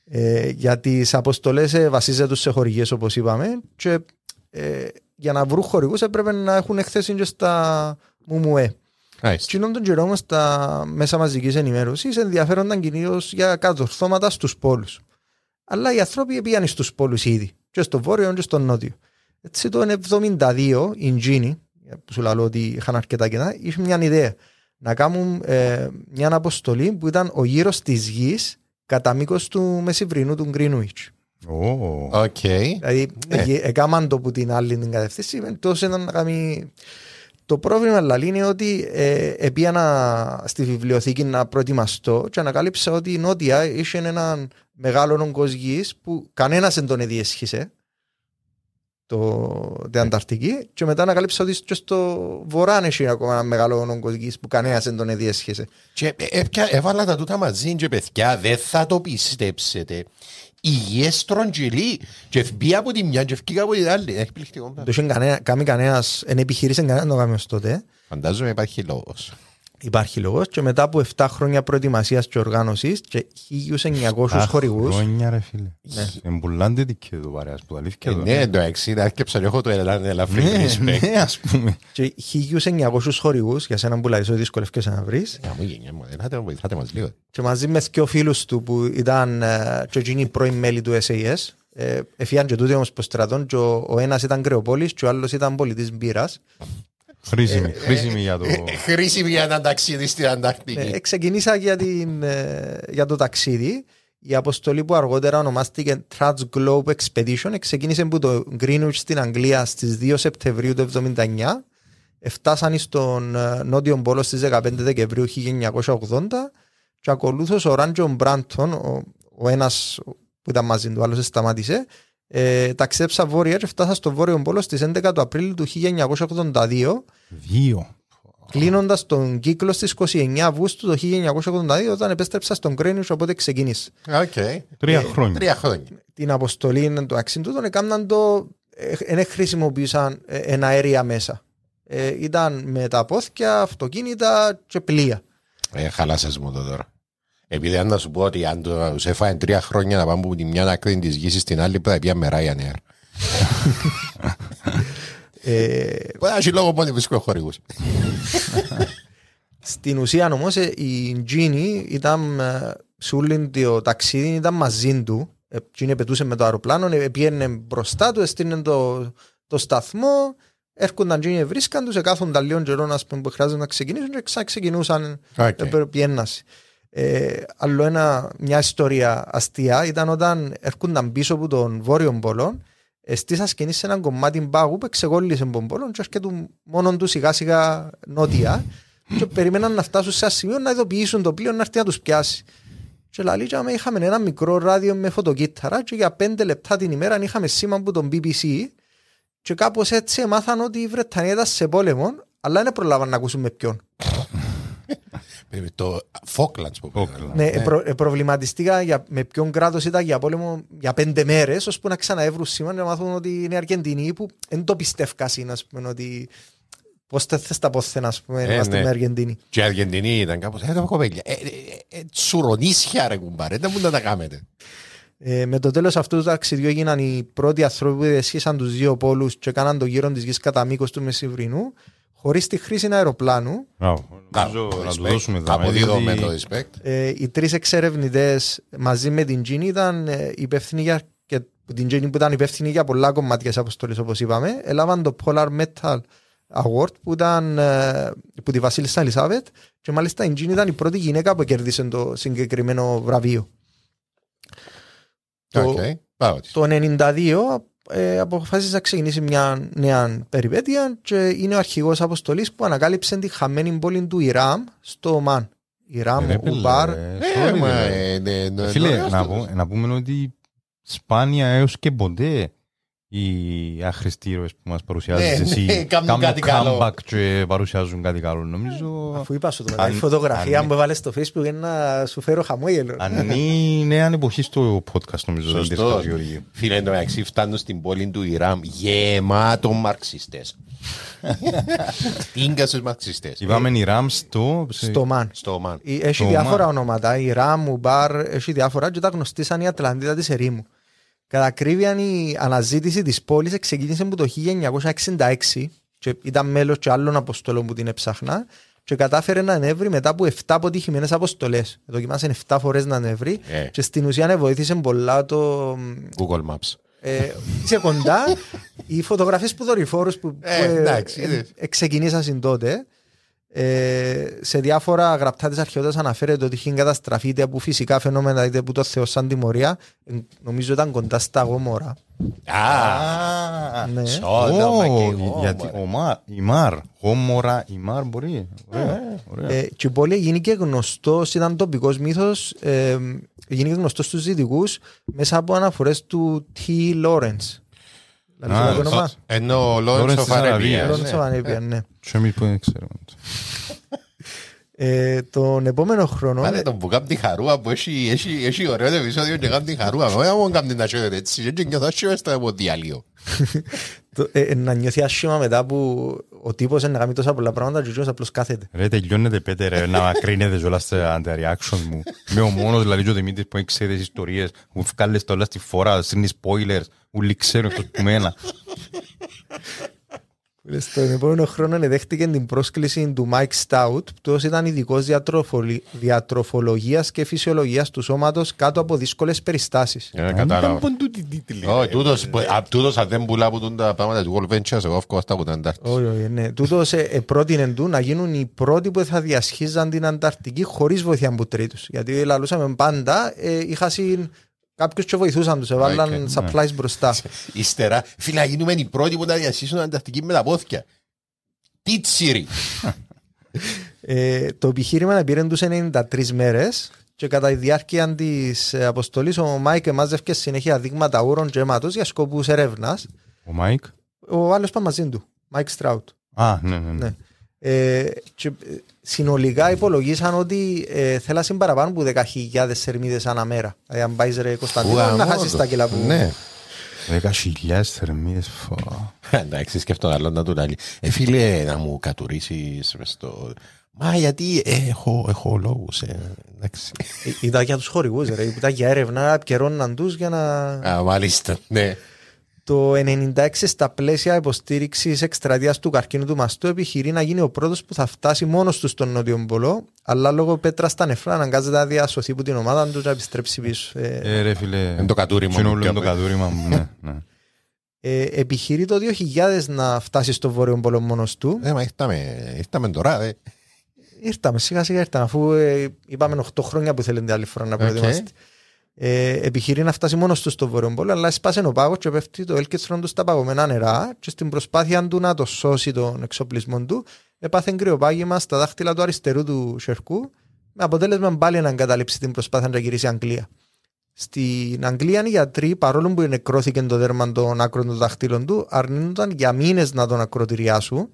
Speaker 2: ε, για τις αποστολές ε, βασίζεται σε χορηγίες όπως είπαμε και ε, για να βρουν χορηγούς έπρεπε να έχουν εκθέσεις και στα ΜΟΜΟΕ.
Speaker 1: Μάλιστα.
Speaker 2: Κοινών τον καιρό όμως τα μέσα μαζικής ενημέρωσης ενδιαφέρονταν κυρίως για κατορθώματα στους πόλους. Αλλά οι άνθρωποι πήγαν στους πόλους ήδη, και στο βόρειο και στο νότιο. Έτσι το 1972 η Τζίνι, που σου λέω ότι είχαν αρκετά κενά, είχε μια ιδέα να κάνουν ε, μια αποστολή που ήταν ο γύρος της γης κατά μήκος του μεσημβρινού του Greenwich.
Speaker 5: Ω,
Speaker 1: Οκ.
Speaker 2: Δηλαδή,
Speaker 1: Ναι.
Speaker 2: ε, έκαναν το που την άλλη την κατεύθυνση, με τόσο ήταν να κάνει... Το πρόβλημα λαλή είναι ότι ε, επίανα στη βιβλιοθήκη να προετοιμαστώ και ανακάλυψα ότι η Νότια είχε έναν μεγάλο όγκος γης που κανένας δεν τον διέσχισε. Το, την Ανταρκτική και μετά ανακάλυψα ότι και στο βορρά έχει ακόμα ένα μεγάλο όγκο γης που κανένας δεν τον εδιέσχεσε.
Speaker 1: Και ε, έπια- έβαλα τα τούτα μαζί και παιδιά δεν θα το πιστέψετε. Υγιές στρογγυλοί και μπει από τη μια και ευκήκα από την άλλη. Έχει πληκτικό.
Speaker 2: Το είχε κανένα, κάνει κανένας, δεν επιχείρησε κανένα να το κάνει ως τότε.
Speaker 1: Φαντάζομαι υπάρχει λόγος.
Speaker 2: Υπάρχει λόγος και μετά από 7 χρόνια προετοιμασίας και οργάνωσης και 1.900 χορηγούς
Speaker 5: Χρόνια ρε φίλε. Εμπουλάντε δικαίου του παρέας που αλήθεια
Speaker 1: Ε,
Speaker 5: εδώ.
Speaker 1: Ναι, το έξι, άρκεψα και έχω το ελά- ελαφρύ
Speaker 5: Ναι,
Speaker 1: respect.
Speaker 5: ναι, ας πούμε.
Speaker 2: και 1.900 χορηγούς για σένα που λαλείς ότι δυσκολεύκεσαι να βρεις
Speaker 1: Για μου γενιά μου, ελάτε, βοηθάτε μας λίγο.
Speaker 2: και μαζί με δύο φίλους του που ήταν ε, και εκείνοι πρώην μέλη του SAS ε, εφιάν και τούτοι όμως προς στρατών και ο, ο ένας ήταν κρεοπόλης και ο άλλος ήταν πολιτής μπύρας
Speaker 5: Χρήσιμη, χρήσιμη για το...
Speaker 1: Χρήσιμη για ένα ταξίδι στην
Speaker 2: Ε,
Speaker 1: Ανταρκτική.
Speaker 2: ξεκινήσα για, την, ε, για το ταξίδι. Η αποστολή που αργότερα ονομάστηκε Transglobe Expedition ξεκίνησε από το Greenwich στην Αγγλία στις 2 Σεπτεμβρίου του 1979. Φτάσαν στον ε, Νότιο Πόλο στις 15 Δεκεμβρίου 1980 και ακολούθως ο Ράντζον Μπράντον, ο, ο ένας που ήταν μαζί του, ο άλλος σταμάτησε, ε, ταξίδεψα βόρεια και φτάσα στο Βόρειο Πόλο στις 11 του Απρίλη του 1982
Speaker 5: Δύο.
Speaker 2: κλείνοντας τον κύκλο στις 29 Αυγούστου το 1982 όταν επέστρεψα στον Greenwich οπότε ξεκίνησε.
Speaker 1: Οκ.
Speaker 5: Τρία
Speaker 1: Ε,
Speaker 5: χρόνια.
Speaker 1: Τρία χρόνια.
Speaker 2: Την αποστολή του αξίντου έκαναν το. Δεν χρησιμοποιούσαν ε, ένα αέρια μέσα. Ε, ήταν με τα πόθηκια, αυτοκίνητα και πλοία.
Speaker 1: Ε, χαλάσες μου το τώρα. Επειδή αν να σου πω ότι αν το σε έφαγε τρία χρόνια να πάμε από τη μια άκρη της γης στην άλλη που θα πια με Ryanair.
Speaker 2: Ε,
Speaker 1: Μπορεί να έχει λόγο πότε βρίσκω χορηγούς.
Speaker 2: στην ουσία όμως η Τζίνι ήταν ε, σε όλη το ταξίδι ήταν μαζί του. Ε, Τζίνι πετούσε με το αεροπλάνο, ε, πήγαινε μπροστά του, έστεινε το, το σταθμό. Έρχονταν Τζίνι, βρίσκαν τους, εκάθονταν λίγο καιρό ας πούμε, που χρειάζεται να ξεκινήσουν και ξαναξεκινούσαν
Speaker 1: OK.
Speaker 2: okay. Πιέναση. Ε, άλλο ένα, μια ιστορία αστεία ήταν όταν έρχονταν πίσω από τον Βόρειο Πόλο, στήσα σκηνή σε έναν κομμάτι πάγου που ξεκόλλησε τον Πόλο και έρχεται μόνο του σιγά σιγά νότια και περίμεναν να φτάσουν σε ένα σημείο να ειδοποιήσουν το πλοίο να έρθει να τους πιάσει. Και λαλίτσαμε είχαμε ένα μικρό ράδιο με φωτοκύτταρα και για πέντε λεπτά την ημέρα είχαμε σήμα από τον BBC και κάπως έτσι έμαθαν ότι η Βρετανία ήταν σε πόλεμο αλλά δεν προλάβαν να ακούσουν με ποιον.
Speaker 1: Ε, Το Falklands που
Speaker 5: Falklands.
Speaker 1: πήγαμε.
Speaker 2: Ναι, ε, προ, ε, προβληματιστήκα για, με ποιον κράτος ήταν για πόλεμο για πέντε μέρες, ώσπου να ξαναεύρουν σήμα να μάθουν ότι είναι Αργεντινοί που δεν το πιστεύκασαν, ας πούμε, ότι. Πώς θε τα πόθεν, ας πούμε,
Speaker 1: Ε,
Speaker 2: είμαστε
Speaker 1: ναι.
Speaker 2: με Αργεντινοί.
Speaker 1: Και οι Αργεντινοί ήταν κάπως, ε, το κοπέλια, ε, ε, ε, τσουρονίσια ρε κουμπάρε, δεν μπορούν να τα κάνετε.
Speaker 2: Ε, με το τέλος αυτού του ταξιδιού έγιναν οι πρώτοι άνθρωποι που διασχίσαν τους δύο πόλους και έκαναν το γύρο της γης κατά μήκος του Μεσηβρινού, χωρίς τη χρήση αεροπλάνου.
Speaker 5: Μπράβο. Νομίζω να του δώσουμε δάμε,
Speaker 1: Αποδίδω με
Speaker 5: γιατί-
Speaker 1: το respect.
Speaker 2: Ε, οι τρεις εξερευνητές μαζί με την Τζίνι ήταν ε, υπεύθυνοι για. Και την Τζίνι που ήταν υπεύθυνη για πολλά κομμάτια της αποστολής, όπως είπαμε, έλαβαν το Polar Metal Award που ήταν ε, που τη Βασίλισσα Ελισάβετ και μάλιστα η Τζίνι ήταν η πρώτη γυναίκα που κέρδισε το συγκεκριμένο βραβείο. Το-
Speaker 1: Οκ, πάω της.
Speaker 2: Το 1992 ε, αποφάσισε να ξεκινήσει μια νέα περιπέτεια και είναι ο αρχηγός αποστολής που ανακάλυψε τη χαμένη πόλη του Ιράμ στο Ομάν. Ιράμ,
Speaker 5: Ρε, φίλε,
Speaker 2: Ουμπάρ,
Speaker 5: ρε,
Speaker 1: Ε,
Speaker 5: sorry,
Speaker 1: μα,
Speaker 5: ρε.
Speaker 1: ε, ναι, ναι,
Speaker 5: Φίλε,
Speaker 1: ναι,
Speaker 5: να,
Speaker 1: αυτό.
Speaker 5: πω- να πούμε ότι σπάνια έως και ποτέ οι άχρηστοι ήρωες που μας παρουσιάζεις
Speaker 1: Ναι,
Speaker 5: εσύ
Speaker 1: ναι, κάνουν κάτι καλό.
Speaker 5: comeback και παρουσιάζουν κάτι καλό. Νομίζω
Speaker 2: Αφού είπα σου το μετά,
Speaker 5: Αν-
Speaker 2: η φωτογραφία
Speaker 5: αν-
Speaker 2: που έβαλες στο facebook είναι να σου φέρω χαμόγελο.
Speaker 5: αν είναι νέα εποχή στο podcast νομίζω. δεν
Speaker 1: Σωστό.
Speaker 5: της Γεωργίου.
Speaker 1: Φίλε, εν τω μεταξύ φτάνουν στην πόλη του Ιράμ γεμάτο μαρξιστές. Τίγκα στους μαρξιστές.
Speaker 5: Είπαμε η RAM στο...
Speaker 2: Στο Ομάν.
Speaker 1: Στο Ομάν.
Speaker 2: Η- Έχει
Speaker 5: Το
Speaker 2: διάφορα
Speaker 5: Ομάν.
Speaker 2: ονόματα. Η Ράμ, Ουμπάρ, έχει διάφορα και τα γνωστή σαν η Ατλαντίδα της ερήμου. Κατά ακρίβεια η αναζήτηση της πόλης ξεκίνησε από το 1966 και ήταν μέλος και άλλων αποστολών που την έψαχνα και κατάφερε να ανέβρει μετά από 7 αποτυχημένες αποστολές. Δοκιμάσαν 7 φορές να ανέβρει
Speaker 1: Ε.
Speaker 2: και στην ουσία βοήθησε πολλά το...
Speaker 1: Google Maps.
Speaker 2: Ε, είσαι κοντά οι φωτογραφίες που δορυφόρους που,
Speaker 1: Ε,
Speaker 2: που ε,
Speaker 1: εντάξει,
Speaker 2: ε,
Speaker 1: είδες.
Speaker 2: ε, ξεκινήσαν τότε ε, σε διάφορα γραπτά της αρχαιότητας αναφέρεται ότι είχε καταστραφεί είτε από φυσικά φαινόμενα είτε από το Θεό σαν τιμωρία Ε, νομίζω ήταν κοντά στα γόμορα
Speaker 1: Α,
Speaker 2: ναι.
Speaker 1: σόδομα και
Speaker 5: Ω,
Speaker 1: εγώ,
Speaker 5: γιατί
Speaker 1: μωρέ.
Speaker 5: ο Μαρ, η Μαρ, γόμορα, η Μαρ μπορεί. Ωραία, ωραία.
Speaker 2: Ε, και η πόλη γίνηκε γνωστός, ήταν τοπικός μύθος ε, γίνηκε γνωστός στους δυτικούς μέσα από αναφορές του T. Lawrence Δηλαδή, το
Speaker 5: Α,
Speaker 2: όνομα.
Speaker 1: Ενώ ο Λόρενς
Speaker 5: Λόρενς
Speaker 1: ο
Speaker 5: της Αραβίας.
Speaker 1: Φαρεβίας.
Speaker 2: Λόρεντσο Βανέπια, ναι.
Speaker 5: Και εμείς που δεν ξέρουμε.
Speaker 2: Ε, Τον επόμενο χρόνο.
Speaker 1: Μάλε τον που κάνει τη χαρούα που έχει, έχει, έχει ωραίο επεισόδιο και κάνει τη χαρούα. Όχι μόνο κάνει να σιώδεται έτσι και νιώθω άσχημα στο διάλειο.
Speaker 2: Το- ε, ε, Να νιώθει άσχημα μετά που ο τύπος είναι να κάνει τόσα πολλά πράγματα και ο Τζος απλώς κάθεται.
Speaker 5: Ρε τελειώνετε πέτε ρε να κρίνετε όλα στα τα reaction μου. Με ο μόνος δηλαδή και ο Δημήτρης που έχει ξέρει τις ιστορίες μου βγάλες τα όλα στη φορά, στρίνει spoilers, ούλοι ξέρουν εκτός που μένα.
Speaker 2: Στον επόμενο χρόνο δέχτηκε την πρόσκληση του Mike Stout, που ήταν ειδικός διατροφολογίας και φυσιολογίας του σώματος κάτω από δύσκολες περιστάσεις.
Speaker 1: Ε, Κατάλαβα.
Speaker 5: Ήταν τούτη τίτλη.
Speaker 1: Όχι, τούτος, που- α, τούτος αν δεν πουλά από τα πράγματα του World Ventures, εγώ έφυγα στα από τα Αντάρτης.
Speaker 2: Όχι, όχι, ναι. Τούτος ε, πρότεινε του να γίνουν οι πρώτοι που θα διασχίζαν την Ανταρκτική χωρίς βοήθεια από τρίτους. Γιατί λαλούσαμε πάντα, ε, είχα κάποιους και βοηθούσαν τους, έβαλαν
Speaker 1: Okay,
Speaker 2: supplies μπροστά.
Speaker 1: Ύστερα, φίλε, να γίνουμε οι πρώτοι που να διασύσουν την Ανταρκτική με τα πόθηκια. Τι τσίρι.
Speaker 2: Ε, το επιχείρημα πήρε τους 93 μέρες και κατά τη διάρκεια της αποστολής ο Μάικ εμάζευκε συνέχεια δείγματα ούρων και αίματος για σκοπούς έρευνας.
Speaker 5: Ο Μάικ;
Speaker 2: Ο άλλος πάει μαζί του, Μάικ Στράουντ.
Speaker 5: Α, ναι, ναι, ναι.
Speaker 2: Ναι. Ε, και, ε, συνολικά υπολογίσαν ότι ε, εχάσαν παραπάνω από 10.000 θερμίδες ανά μέρα. Δηλαδή, αν πάεις ρε Κωνσταντίνο, να χάσεις τα κιλά που...
Speaker 1: Ναι.
Speaker 5: Δέκα χιλιάδες θερμίδες. φω.
Speaker 1: Εντάξει, σκέφτομαι άλλο να του λέει. Ε, φίλε, να μου κατουρίσεις μες στο... Μα γιατί ε, έχω, έχω λόγους, ε, εντάξει.
Speaker 2: Ε, Ήταν για τους χορηγούς, ρε. Ήταν για έρευνα, επικαιρώναν τους για να...
Speaker 1: Α, μάλιστα, ναι.
Speaker 2: Το 96 στα πλαίσια υποστήριξης εκστρατείας του καρκίνου του μαστού επιχειρεί να γίνει ο πρώτος που θα φτάσει μόνος του στον Νότιο Πολό, αλλά λόγω πέτρας στα νεφρά αναγκάζεται να διασωθεί από την ομάδα τους να επιστρέψει πίσω. Ε,
Speaker 5: Ε, ρε φίλε.
Speaker 1: Είναι το κατούριμα
Speaker 5: Είναι
Speaker 1: μου,
Speaker 5: όλο το
Speaker 1: πιο
Speaker 5: κατούριμα μου, ναι, ναι.
Speaker 2: ε, επιχειρεί το 2000 να φτάσει στο Βόρειο Πόλο μόνος του.
Speaker 1: Ε, μα ήρθαμε, ήρθαμε τώρα, ε.
Speaker 2: Ήρθαμε, σιγά σιγά ήρθαμε, αφού ε, είπαμε 8 χρόνια που θέλετε άλλη φορά να
Speaker 1: Οκ.
Speaker 2: προετοιμάστε. Ε, επιχειρεί να φτάσει μόνος του στο Βόρειο Πόλο, αλλά σπάσε ο πάγος και πέφτει το έλκυστρο του στα παγωμένα νερά. Και στην προσπάθεια του να το σώσει τον εξοπλισμό του, έπαθε κρυοπάγημα στα δάχτυλα του αριστερού του σιερκού, με αποτέλεσμα πάλι να εγκαταλείψει την προσπάθεια να γυρίσει Αγγλία. Στην Αγγλία οι γιατροί, παρόλο που νεκρώθηκε το δέρμα των άκρων των δαχτύλων του, αρνούνταν για μήνες να τον ακροτηριάσουν.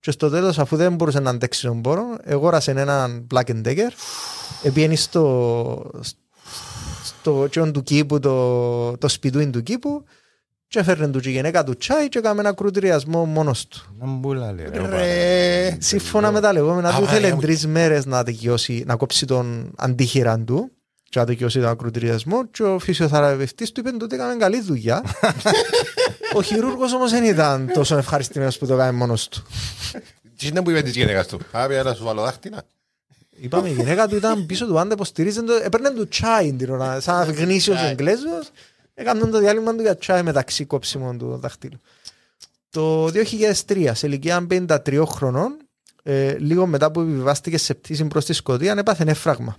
Speaker 2: Και στο τέλος, αφού δεν μπορούσε να αντέξει τον πόρο, αγόρασε έναν Black Decker, επήγαινε στο, στο τσιόν του κήπου, το, το σπιτούιν του κήπου, και έφερνε του και η γυναίκα του τσάι και έκαμε ένα κροτηριασμό μόνος του.
Speaker 5: Να μπουλά, λέει, ρε.
Speaker 1: Ρε.
Speaker 2: Σύμφωνα με τα λεγόμενα του,
Speaker 1: Αβάρια
Speaker 2: ήθελε
Speaker 1: μου.
Speaker 2: τρεις μέρες να τελειώσει, να κόψει τον αντίχειρα του και να τελειώσει τον ακροτηριασμό. Και ο φυσιοθεραπευτής του είπε ότι έκαμε καλή δουλειά. ο χειρούργος όμως δεν ήταν τόσο ευχαριστημένος που το έκανε μόνος του.
Speaker 1: Τι είναι που είπε της γυναίκας του; Άπια να σου βάλω δάχτυλα.
Speaker 2: Είπαμε, η γυναίκα του ήταν πίσω του πάντα, υποστηρίζεται, το- έπαιρνε του τσάι την ώρα, σαν γνήσιος Εγγλέζος, έκαναν το διάλειμμα του για τσάι μεταξύ κόψιμων του δαχτύλου. Το 2003, σε ηλικία 53 χρονών, ε, λίγο μετά που επιβιβάστηκε σε πτήση προς τη Σκοτία, έπαθε ένα φράγμα.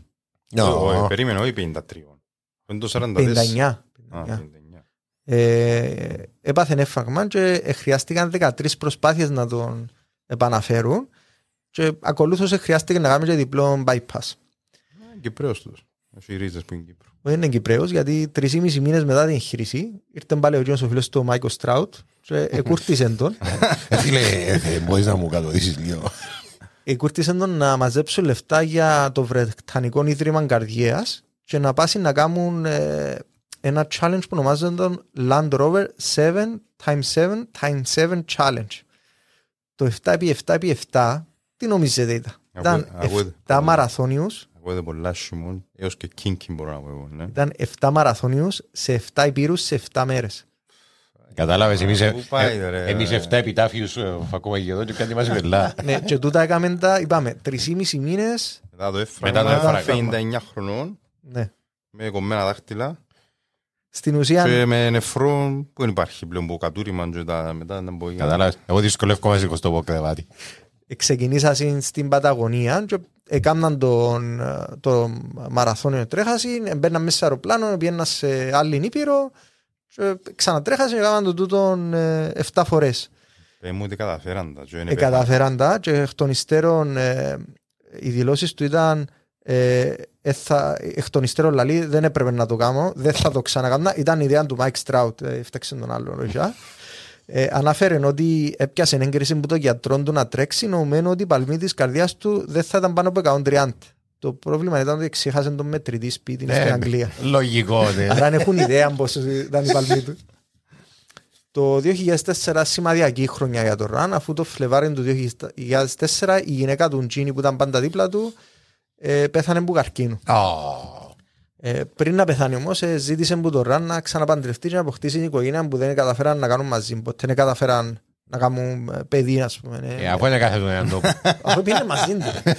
Speaker 5: Όχι, περίμενε, όχι 53. Είναι το 44.
Speaker 2: 59.
Speaker 5: Α,
Speaker 2: 59.
Speaker 5: 59.
Speaker 2: Ε, έπαθε ένα φράγμα και ε, χρειάστηκαν 13 προσπάθειες να τον επαναφέρουν και ακολούθως ε, χρειάστηκε να κάνουμε και διπλό bypass.
Speaker 5: Είναι Κυπρέος τους. Έχει ρίζες που είναι Κύπρο.
Speaker 2: Δεν είναι Κυπρέος γιατί τρεις ή μισή μήνες μετά την εγχείρηση ήρθε πάλι ο Γιώργος ο φίλος του ο Μάικος Στράουτ και εκούρτισε τον
Speaker 1: Ε, Φίλε, ε, μπορείς να μου κατοδύσεις λίγο.
Speaker 2: εκούρτισε τον να μαζέψουν λεφτά για το Βρετανικό Ίδρυμα Καρδιαίας και να πάσει να κάνουν ε, ένα challenge που ονομάζεται τον Land Rover 7 x 7 x 7 Challenge. Το 7x7x7 τι νομίζετε ήταν. Ήταν
Speaker 5: Ακούτε- ακούτε.
Speaker 2: 7 μαραθώνιους
Speaker 5: Ακούγεται πολλά Σιμών, έως και κίνκι μπορώ να πω εγώ, ναι.
Speaker 2: ήταν 7 μαραθώνιους σε 7 υπήρους σε 7 μέρες.
Speaker 1: Κατάλαβες, εμείς, ε,
Speaker 5: Πού πάει,
Speaker 1: ε,
Speaker 5: ρε.
Speaker 1: εμείς 7 επιτάφιους ε, ακόμα και εδώ και κάτι μας βελά.
Speaker 2: ναι, και τούτα έκαμε τα, είπαμε, 3,5 μήνες.
Speaker 5: Μετά το
Speaker 1: Μετά το
Speaker 5: έφραγμα,
Speaker 1: έφραγμα.
Speaker 5: 59 χρονών,
Speaker 2: Ναι.
Speaker 5: με κομμένα δάχτυλα
Speaker 2: Στην ουσία,
Speaker 5: και με νεφρό που δεν υπάρχει πλέον που κατούριμα και τα μετά να μπορεί να...
Speaker 1: Κατάλαβες, εγώ δυσκολεύομαι σε 20 κρεβάτι.
Speaker 2: Ξεκινήσαν στην Παταγωνία και έκαναν τον, το μαραθώνιο τρέχαση, μπαίναν μέσα σε αεροπλάνο, πήγαιναν σε άλλη νήπειρο και ξανατρέχασαν και έκαναν το τούτον 7 φορές.
Speaker 5: Πες μου ότι καταφέραν τα. και είναι
Speaker 2: Ε, καταφέραν τα και εκ των υστέρων ε, οι δηλώσεις του ήταν ε, ε, θα, εκ των υστέρων λαλή δεν έπρεπε να το κάνω, δεν θα το ξανακάνω. Ήταν η ιδέα του Mike Stroud, ε, έφταξε τον άλλο ρόζα. Ε, αναφέρει ότι έπιασε έγκριση που το γιατρό του να τρέξει, νομμένο ότι η παλμή της καρδιάς του δεν θα ήταν πάνω από 130. Το πρόβλημα ήταν ότι ξέχασε τον μετρητή σπίτι είναι στην
Speaker 1: Ε,
Speaker 2: Αγγλία.
Speaker 1: Λογικό, ναι.
Speaker 2: Άρα αν έχουν ιδέα πώς ήταν η παλμή του. Το 2004 σημαδιακή χρονιά για τον Ραν, αφού το Φλεβάρι του 2004 η γυναίκα του Τζίνι που ήταν πάντα δίπλα του ε, πέθανε από καρκίνο.
Speaker 1: Ω,
Speaker 2: Ε, πριν να πεθάνει όμω, ε, ζήτησε από τον Ραν να ξαναπαντρευτεί και να αποκτήσει την οικογένεια που δεν καταφέραν να κάνουν μαζί. Ποτέ δεν καταφέραν να κάνουν ε, παιδί, ας πούμε. ε.
Speaker 1: ε, Αφού είναι κάθε τον έναν τόπο.
Speaker 2: Αφού πήγαινε μαζί του.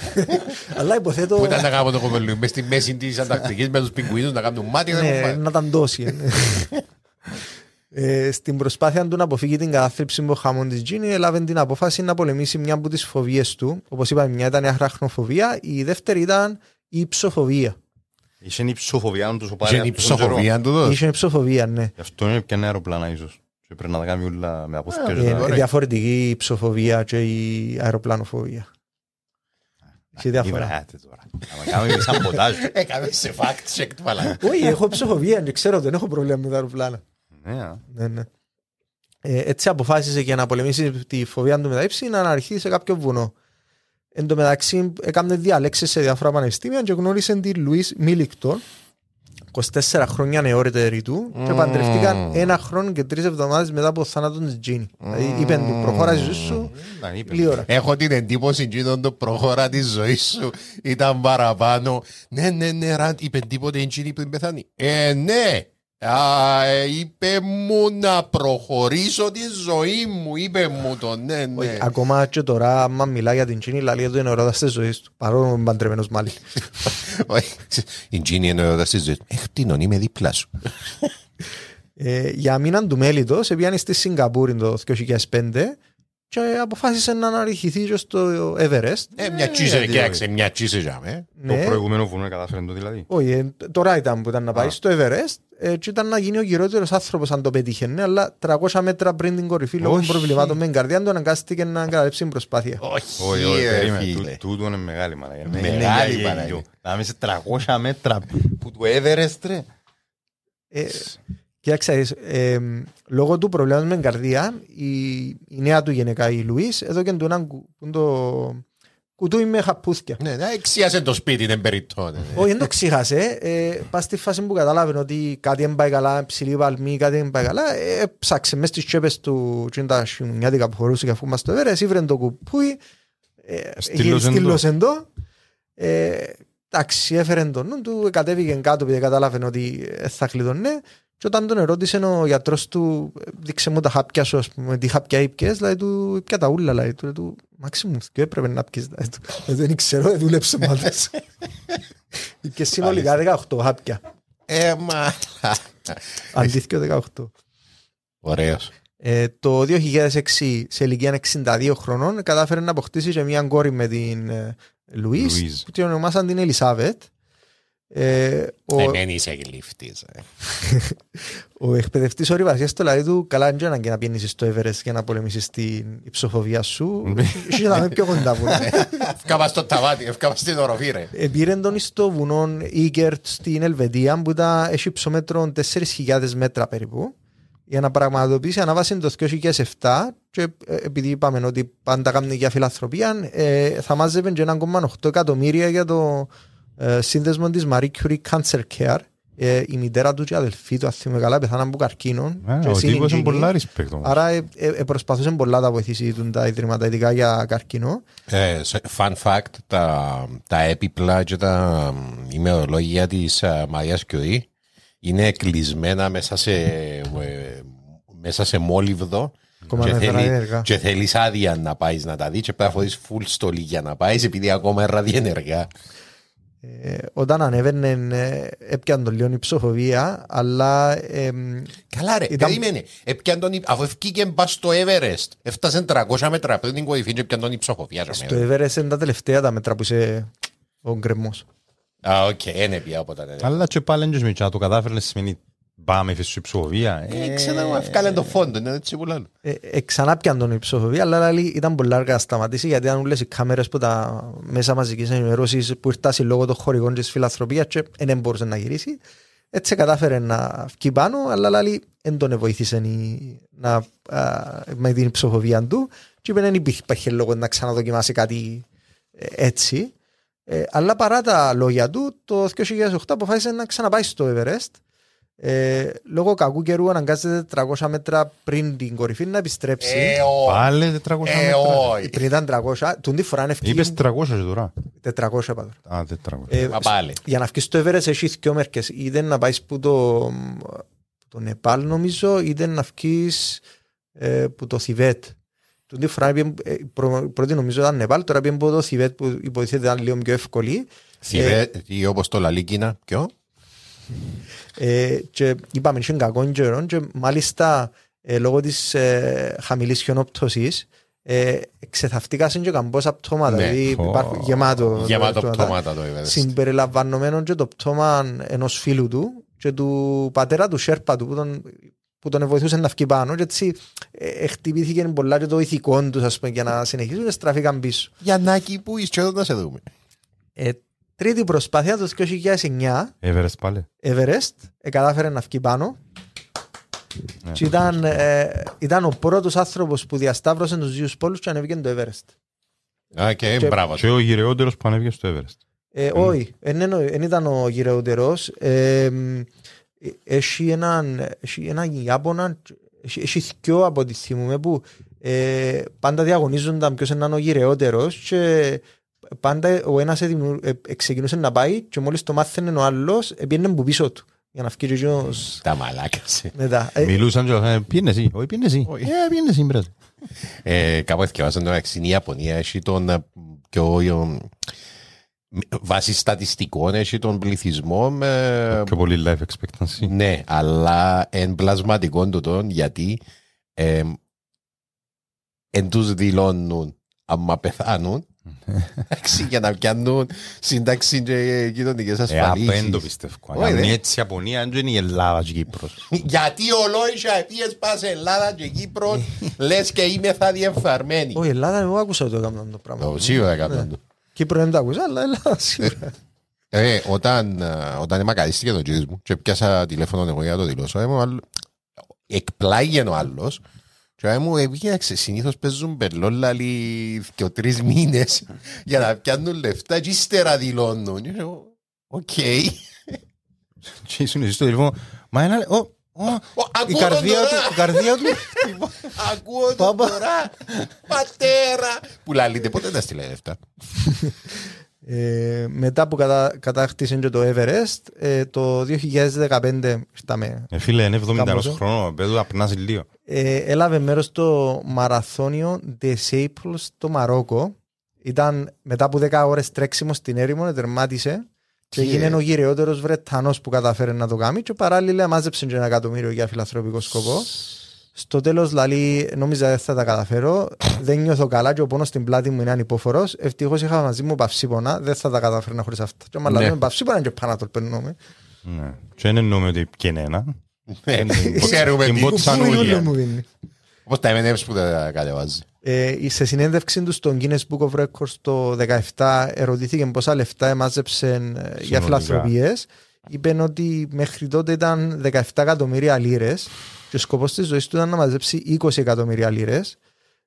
Speaker 2: Αλλά υποθέτω.
Speaker 1: Που ήταν να κάνουμε το κοπελού μες στη μέση της Ανταρκτικής με τους πιγκουίνους να κάνουν μάτι. να
Speaker 2: Ναι,
Speaker 1: κάνουν μάτι.
Speaker 2: να τα δώσει. ε, ναι. Ε, στην προσπάθεια του να αποφύγει την κατάθλιψη από χαμόν της Τζίνι, έλαβε την απόφαση να πολεμήσει μια από τις φοβίες του. Όπως είπαμε, μια ήταν η αχραχνοφοβία, η δεύτερη ήταν η ψοφοβία.
Speaker 5: Είχε η ψοφοβία τους ο
Speaker 1: Και είναι η ψοφοβία του δώσ.
Speaker 2: Είχε η ψοφοβία, ναι.
Speaker 5: Γι' αυτό είναι πια αεροπλάνα ίσως. Και πρέπει να τα κάνει όλα με αποθηκές.
Speaker 2: Ε,
Speaker 5: να-
Speaker 2: διαφορετική η ψοφοβία και η αεροπλανοφοβία. Έχει διαφορά.
Speaker 5: Ήβρατε τώρα. Να κάνουμε σαμποτάζ.
Speaker 1: Έκαμε σε fact check του μαλάκα.
Speaker 2: Όχι, έχω ψοφοβία, δεν ξέρω, δεν έχω πρόβλημα με τα αεροπλάνα.
Speaker 5: Ναι, α.
Speaker 2: Ναι, ναι. Ε, έτσι αποφάσισε για να πολεμήσει τη φοβία του με τα ύψη να αναρριχθεί σε κάποιο βουνό. Εν τω μεταξύ, έκανε διαλέξεις σε διάφορα πανεπιστήμια και γνώρισε τη Λουίς Μίλικτον, 24 χρόνια νεότερη του, και παντρευτήκαν ένα χρόνο και τρεις εβδομάδες μετά από το θάνατο της Τζίνι. Δηλαδή, είπε του, προχώρα στη ζωή σου,
Speaker 5: Να, είπε.
Speaker 2: λίγη ώρα.
Speaker 1: Έχω την εντύπωση εκείνον το προχώρα τη ζωή σου ήταν παραπάνω. Ναι, ναι, ναι, ραντ, είπε τίποτε εκείνη πριν πεθάνει. Ε, ναι. Α, ε, είπε μου να προχωρήσω τη ζωή μου, είπε μου το, ναι, ναι.
Speaker 2: Όχι, Ακόμα και τώρα, άμα μιλά για την Τζίνι, λέει ότι είναι ερώτα τη ζωή του. Παρόλο που είναι παντρεμένος μάλιστα.
Speaker 1: Όχι, Η Τζίνι είναι ο στη ζωή του. Έχ, τίνον, είμαι δίπλα σου.
Speaker 2: Ε, για μήναν του μέλητο, πήγαινε στη Σιγκαπούρη το 2005 και αποφάσισε να αναρριχηθεί και στο Everest.
Speaker 1: Ε, μια τσίσε,
Speaker 5: γιατί
Speaker 1: κοίταξε, μια τσίσε για με.
Speaker 5: Το
Speaker 2: Ναι.
Speaker 5: προηγούμενο βουνό κατάφερε το δηλαδή.
Speaker 2: Όχι, ε, τώρα ήταν που ήταν να πάει στο Everest ε, και ήταν να γίνει ο γυρότερος άνθρωπος αν το πετύχαινε, αλλά 300 μέτρα πριν την κορυφή λόγω
Speaker 5: Όχι.
Speaker 2: προβλημάτων με την καρδιά του αναγκάστηκε να καταλήψει την προσπάθεια.
Speaker 1: Όχι,
Speaker 5: Όχι, όχι,
Speaker 1: ρε,
Speaker 5: περίμενε.
Speaker 1: φίλε.
Speaker 5: Τού- Τούτο είναι μεγάλη μαλακία.
Speaker 1: Μεγάλη
Speaker 5: Είναι για
Speaker 1: μαλακία.
Speaker 5: γέλιο. Να είμαι σε 300 μέτρα που του Everest ρε.
Speaker 2: Ε, Κοίταξε, ε, λόγω του προβλήματος με την καρδία, η, η νέα του γενικά, η Λουίς, εδώ και του έναν κου- που είναι το κουτούι με χαπούθια.
Speaker 1: Ναι, να εξιάσε το σπίτι, δεν περιττώνε.
Speaker 2: Όχι, δεν το ξέχασε. Ε, πας στη φάση που κατάλαβε ότι κάτι δεν πάει καλά, ψηλή παλμή, κάτι δεν πάει καλά. Ε, ψάξε μέσα στις τσέπες του και είναι τα χιουνιάτικα που χωρούσε και αφού μας το έβρε, ήβρε το κουπούι, ε,
Speaker 5: Στήλωσε το.
Speaker 2: στήλωσε το. Ε, Εντάξει, έφερε τον νου του, κατέβηκε κάτω επειδή κατάλαβε ότι ε, θα κλειδωνε. Και όταν τον ερώτησε ο γιατρός του, ε, δείξε μου τα χάπια σου, ας πούμε, τι χάπια ήπιες, δηλαδή του ήπια τα ούλα, δηλαδή του, λέει του Μάξι μου, και έπρεπε να πιεις, δηλαδή του, «Ε, δεν ξέρω, δεν δούλεψε πάντως. Και συνολικά 18 χάπια,
Speaker 1: Ε, μα.
Speaker 2: αντίθηκε 18.
Speaker 1: Ωραίος.
Speaker 2: Ε, το 2006 σε ηλικία 62 χρονών κατάφερε να αποκτήσει και μια κόρη με την ε, Λουίς
Speaker 5: Λουίζ.
Speaker 2: που την ονομάσαν την Ελισάβετ. Ε, ο,
Speaker 1: Ε, Δεν είσαι γλύφτης. ε.
Speaker 2: ο εκπαιδευτής ορειβασίας του λέει του καλά είναι ανάγκη να πιένεις στο Everest για να πολεμήσεις την υψοφοβία σου και να είμαι πιο κοντά που είναι.
Speaker 1: Ευκάβα στο ταβάτι, ευκάβα στην οροφή ρε.
Speaker 2: Επήρε τον στο βουνό Ίγκερτ στην Ελβετία που ήταν, έχει υψόμετρο 4.000 μέτρα περίπου για να πραγματοποιήσει ανάβαση το 2007 και ε, επειδή είπαμε ότι πάντα κάνουν για φιλανθρωπία ε, θα μάζευε και 1,8 εκατομμύρια για το ε, σύνδεσμο της Marie Curie Cancer Care ε, η μητέρα του και η αδελφή του αν θυμάμαι καλά πεθάναν από καρκίνο
Speaker 5: Ε,
Speaker 2: και
Speaker 5: Ο
Speaker 2: εσύ
Speaker 5: τύπος είναι
Speaker 2: είναι
Speaker 5: πολλά respect όμως.
Speaker 2: Άρα ε, ε, ε, προσπαθούσε πολλά να βοηθήσει τον τα ιδρύματα ειδικά για καρκίνο
Speaker 1: Ε, σε- Fun fact, τα, τα έπιπλα και τα μ, ημερολόγια της α, Μαρίας Κιουρί είναι κλεισμένα μέσα σε, ε, μέσα σε μόλιβδο
Speaker 2: Ακόμα
Speaker 1: και,
Speaker 2: με
Speaker 1: θέλει,
Speaker 2: ραδιενεργά.
Speaker 1: και θέλεις άδεια να πάεις να τα δεις και πρέπει να φορείς full στολή για να πάεις επειδή ακόμα είναι ραδιενεργά.
Speaker 2: Ε, όταν ανέβαινε ε, έπιαν τον λίγο η ψοφοβία αλλά εμ,
Speaker 1: Καλά ρε,
Speaker 2: Ήταν-
Speaker 1: περίμενε. Έπιαν τον, υ- αφού ευκήκε μπας στο Everest, έφτασε 300 μέτρα πριν την κορυφή και έπιαν τον υψοχοφία. ρε,
Speaker 2: στο
Speaker 1: μέρα.
Speaker 2: Everest είναι τα τελευταία τα μέτρα που είσαι ο γκρεμός.
Speaker 1: Α, οκ, είναι πια από τα ναι.
Speaker 5: Αλλά και πάλι έντος με να το κατάφερε σημαίνει πάμε φες σου ψωβία.
Speaker 1: Ε, Ξέρω, ευκάλεν το φόντο, είναι έτσι που λένε.
Speaker 2: Ε, ε, ξανά πιαν τον η ψοφοβία αλλά λέει, ήταν πολύ αργά να σταματήσει γιατί ήταν όλες οι κάμερες που τα μέσα μαζικής ενημερώσης που ήρθαν λόγω των χορηγών της φιλανθρωπίας και δεν μπορούσε να γυρίσει. Έτσι κατάφερε να βγει πάνω, αλλά λάλη δεν τον βοήθησε η- να, α, με την ψοφοβία του και είπε δεν υπήρχε λόγο να ξαναδοκιμάσει κάτι ε, έτσι. Ε, αλλά παρά τα λόγια του, το 2008 αποφάσισε να ξαναπάει στο Everest. Ε, λόγω κακού καιρού αναγκάζεται 400 μέτρα πριν την κορυφή να επιστρέψει.
Speaker 1: Ε, όχι.
Speaker 5: Πάλι 400
Speaker 1: Ε,
Speaker 5: μέτρα.
Speaker 1: όχι.
Speaker 2: Πριν ήταν 300, τον τη φορά είναι
Speaker 5: Είπες
Speaker 2: ευκεί
Speaker 5: 300 και τώρα.
Speaker 2: 400 πάντως.
Speaker 5: Α, 400.
Speaker 2: Ε,
Speaker 1: Μα πάλι.
Speaker 2: για να βγεις στο Everest έχεις δυο μέρκες. Είτε να πάεις που το, το Νεπάλ νομίζω, είτε να βγεις ε, που το Θιβέτ. Τον τη φορά πήγε, ε, πρω- πρώτη νομίζω ήταν Νεπάλ, τώρα πήγε από το Θιβέτ που υποτίθεται ήταν λίγο πιο εύκολη.
Speaker 1: Θηρέ, ή όπως το λαλί Κίνα, ποιο;
Speaker 2: Ε, και είπαμε είχε κακό καιρό και μάλιστα ε, λόγω της ε, χαμηλής χιονόπτωσης ε, ξεθαυτήκασαν και καμπόσα πτώματα.
Speaker 1: Ναι.
Speaker 2: Δηλαδή
Speaker 5: Ω.
Speaker 2: υπάρχουν γεμάτο,
Speaker 1: Γεμάτο
Speaker 2: πτώματα.
Speaker 1: πτώματα το Everest.
Speaker 2: συμπεριλαμβανομένων και το πτώμα ενός φίλου του και του πατέρα του Σέρπα του που τον, που τον βοηθούσε να βγει πάνω και έτσι ε, ε, χτυπήθηκε πολλά και το ηθικό τους ας πούμε, για να συνεχίσουν και στραφήκαν πίσω.
Speaker 1: Γιαννάκη που είσαι εδώ να σε δούμε.
Speaker 2: Ε, τρίτη προσπάθεια το 2009
Speaker 5: Everest πάλι.
Speaker 2: Everest ε, κατάφερε να βγει πάνω
Speaker 5: Ναι.
Speaker 2: και ήταν, ε, ήταν ο πρώτος άνθρωπος που διασταύρωσε τους δύο πόλους και ανέβηκε το Everest.
Speaker 1: Α, και
Speaker 2: Και-
Speaker 1: μπράβο.
Speaker 5: Και ο γυρεότερος που ανέβηκε στο Everest.
Speaker 2: Ε, όχι, δεν ήταν ο γυρεότερος. Ε, μ, ε, έχει έναν, έχει έναν Ιάπωνα, έχει, έχει δυο από τη θυμούμε που ε, πάντα διαγωνίζονταν ποιος είναι ο γυρεότερος και πάντα ο ένας εδημιου- ε, ε, ξεκινούσε να πάει και μόλις το μάθαινε ο άλλος πήγαινε που πίσω του για να βγει και εκείνος
Speaker 1: Τα μαλάκας.
Speaker 2: μετά. Ε,
Speaker 5: Μιλούσαν και λέγανε, πήγαινε εσύ. Όχι, πήγαινε εσύ.
Speaker 1: Όχι.
Speaker 5: Ε, πήγαινε εσύ, μπρε.
Speaker 1: Ε, κάπου εθιάζαν το μεταξύ η Ιαπωνία έχει τον ε, πιο ε, βάσει στατιστικών έχει τον πληθυσμό με
Speaker 5: Πιο πολύ life expectancy.
Speaker 1: ναι, αλλά εν πλασματικό του τον γιατί ε, εν τους δηλώνουν άμα πεθάνουν εντάξει, για να πιάνουν σύνταξη και κοινωνικές
Speaker 5: Ε, απέντο
Speaker 1: ασφαλίσεις.
Speaker 5: πιστεύω.
Speaker 1: Όχι,
Speaker 5: Αν
Speaker 1: ρε.
Speaker 5: είναι έτσι η Ιαπωνία, αν είναι η Ελλάδα και η Κύπρος.
Speaker 1: Γιατί ο Λόισα πήγες πας σε Ελλάδα και Κύπρος λες και είμαι θα διεφθαρμένη.
Speaker 2: Όχι, Ελλάδα εγώ άκουσα ότι το έκαναν το πράγμα.
Speaker 1: Το Σίγουρα
Speaker 2: Ναι.
Speaker 1: έκαναν το.
Speaker 2: Κύπρο δεν το άκουσα, αλλά Ελλάδα σίγουρα.
Speaker 1: Ε, όταν, ε, όταν εμακαρίστηκε το τζίρις μου και πιάσα τηλέφωνο εγώ για να το δηλώσω, έμου άλλο- εκπλάγει ο άλλος και μου έπιαξε, συνήθως παίζουν πελόλαλοι και ο τρεις μήνες για να πιάνουν λεφτά και ύστερα δηλώνουν. Και εγώ, Οκ.
Speaker 5: Και ήσουν εσύ στο τηλέφωνο. Μα ένα... ο, ο,
Speaker 1: Ω,
Speaker 5: Η
Speaker 1: ακούω
Speaker 5: καρδία
Speaker 1: τον
Speaker 5: του,
Speaker 1: τώρα.
Speaker 5: η καρδία του.
Speaker 1: Ακούω τον
Speaker 2: Πάπα.
Speaker 1: τώρα. Πατέρα. Που λαλείτε, πότε τα στείλε λεφτά.
Speaker 2: Ε, μετά που κατα, κατάκτησε και το Everest, ε, το 2015 ήρθαμε,
Speaker 5: Ε, φίλε, είναι 70
Speaker 2: Κάμποζο.
Speaker 5: χρόνος. Παίζω απνάζει λίγο.
Speaker 2: ε, έλαβε μέρος στο μαραθώνιο Des Aples στο Μαρόκο. Ήταν μετά από 10 ώρες τρέξιμο στην έρημο, τερμάτισε και
Speaker 1: Τι,
Speaker 2: έγινε
Speaker 1: ε;
Speaker 2: ο γυρεότερος Βρετανός που κατάφερε να το κάνει και παράλληλα μάζεψε και ένα εκατομμύριο για φιλανθρωπικό σκοπό. Στο τέλος, δηλαδή, νόμιζα δεν θα τα καταφέρω. Δεν νιώθω καλά και ο πόνος στην πλάτη μου είναι ανυπόφορος. Ευτυχώς είχα μαζί μου παυσίπονα. Δεν θα τα καταφέρω χωρίς αυτά. Και άμα
Speaker 5: Ναι.
Speaker 2: λέμε παυσίπονα και πάνω να το περνούμε.
Speaker 5: Ναι. Και δεν εννοούμε ότι πιένε ένα.
Speaker 1: Ε, Ξέρουμε
Speaker 5: Την
Speaker 1: τι.
Speaker 5: Ποτσανούλια.
Speaker 2: μου δίνει.
Speaker 1: Όπως τα M&M's που τα κατεβάζει.
Speaker 2: Ε, σε συνέντευξη του στο Guinness Book of Records το 2017 ερωτήθηκε πόσα λεφτά εμάζεψε ε, για
Speaker 5: Συνολικά.
Speaker 2: φιλανθρωπίες. Είπε ότι μέχρι τότε ήταν 17 εκατομμύρια λίρες και ο σκοπός της ζωής του ήταν να μαζέψει 20 εκατομμύρια λίρες.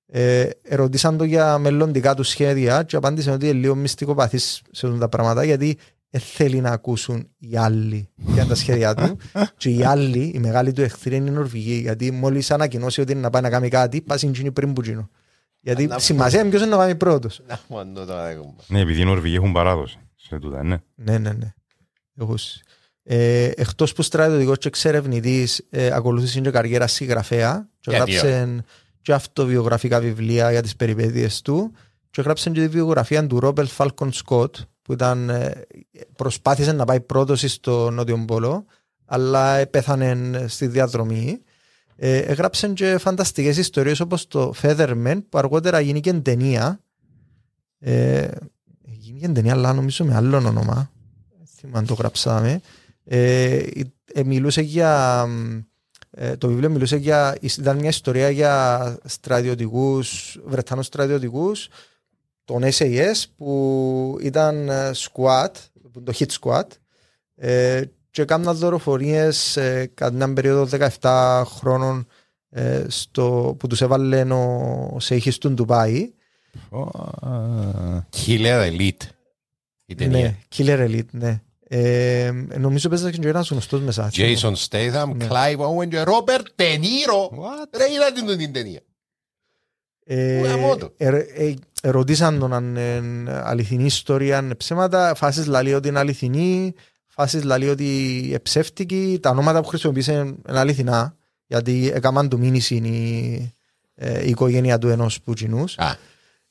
Speaker 2: Ε, ερωτήσαν το για μελλοντικά του σχέδια και απάντησε ότι είναι λίγο μυστικοπαθής σε αυτά τα πράγματα γιατί δεν θέλει να ακούσουν οι άλλοι για τα σχέδια του. και οι άλλοι, οι μεγάλοι του εχθροί είναι οι Νορβηγοί. Γιατί μόλις ανακοινώσει ότι είναι να πάει να κάνει κάτι, πας γίνει πριν που γίνω. Γιατί
Speaker 1: Να-
Speaker 2: σημασία είναι ποιος είναι να πάει πρώτος.
Speaker 1: Να μόνο τώρα έχουμε.
Speaker 5: Ναι, επειδή οι Νορβηγοί έχουν παράδοση. Σε τούτα, ναι.
Speaker 2: Ναι, ναι, ναι. Εγώ σ- Ε, Εκτός που στρατιωτικό και εξερευνητής, ε, ακολούθησε και καριέρα συγγραφέα. Και
Speaker 1: Γιατί
Speaker 2: γράψε και αυτοβιογραφικά βιβλία για τις περιπέτειες του. Και γράψε και τη βιογραφία του Ρόμπελ Φάλκον Σκοτ, που ήταν, ε, προσπάθησε να πάει πρώτο στο Νότιο Πόλο, αλλά πέθανε στη διαδρομή. Ε, έγραψε και φανταστικές ιστορίες όπως το Featherman που αργότερα γίνηκε ταινία. Ε, γίνηκε ταινία αλλά νομίζω με άλλο όνομα. Δεν θυμάμαι αν το γράψαμε. Ε, ε, μιλούσε για... ε, το βιβλίο μιλούσε για... ήταν μια ιστορία για στρατιωτικούς, Βρετανούς στρατιωτικούς των SAS που ήταν ε, squad, το hit squad ε, και έκαναν δωροφορίες ε, κατά μια περίοδο 17 χρόνων ε, στο, που τους έβαλε ο Σέιχης του Ντουμπάι.
Speaker 5: Ω, α,
Speaker 1: Killer Elite. Η ταινία.
Speaker 2: Ναι, Killer Elite, ναι. Ε, νομίζω παίζανε και ένας γνωστός μέσα.
Speaker 1: Jason Statham,
Speaker 2: Ναι.
Speaker 1: Clive Owen και Robert De Niro.
Speaker 5: What?
Speaker 1: Ρε είδατε την την ταινία.
Speaker 2: Ε,
Speaker 1: Γαμώ το.
Speaker 2: ε, ε, ε, ρωτήσαν τον αν είναι αληθινή ιστορία, αν είναι ψέματα. Φάσεις λέει ότι είναι αληθινή, φάσεις λέει ότι είναι ψεύτικη. Τα ονόματα που χρησιμοποίησε είναι αληθινά, γιατί έκαναν του μήνυση η, ε, η οικογένεια του ενός πουτσινούς.
Speaker 1: Α,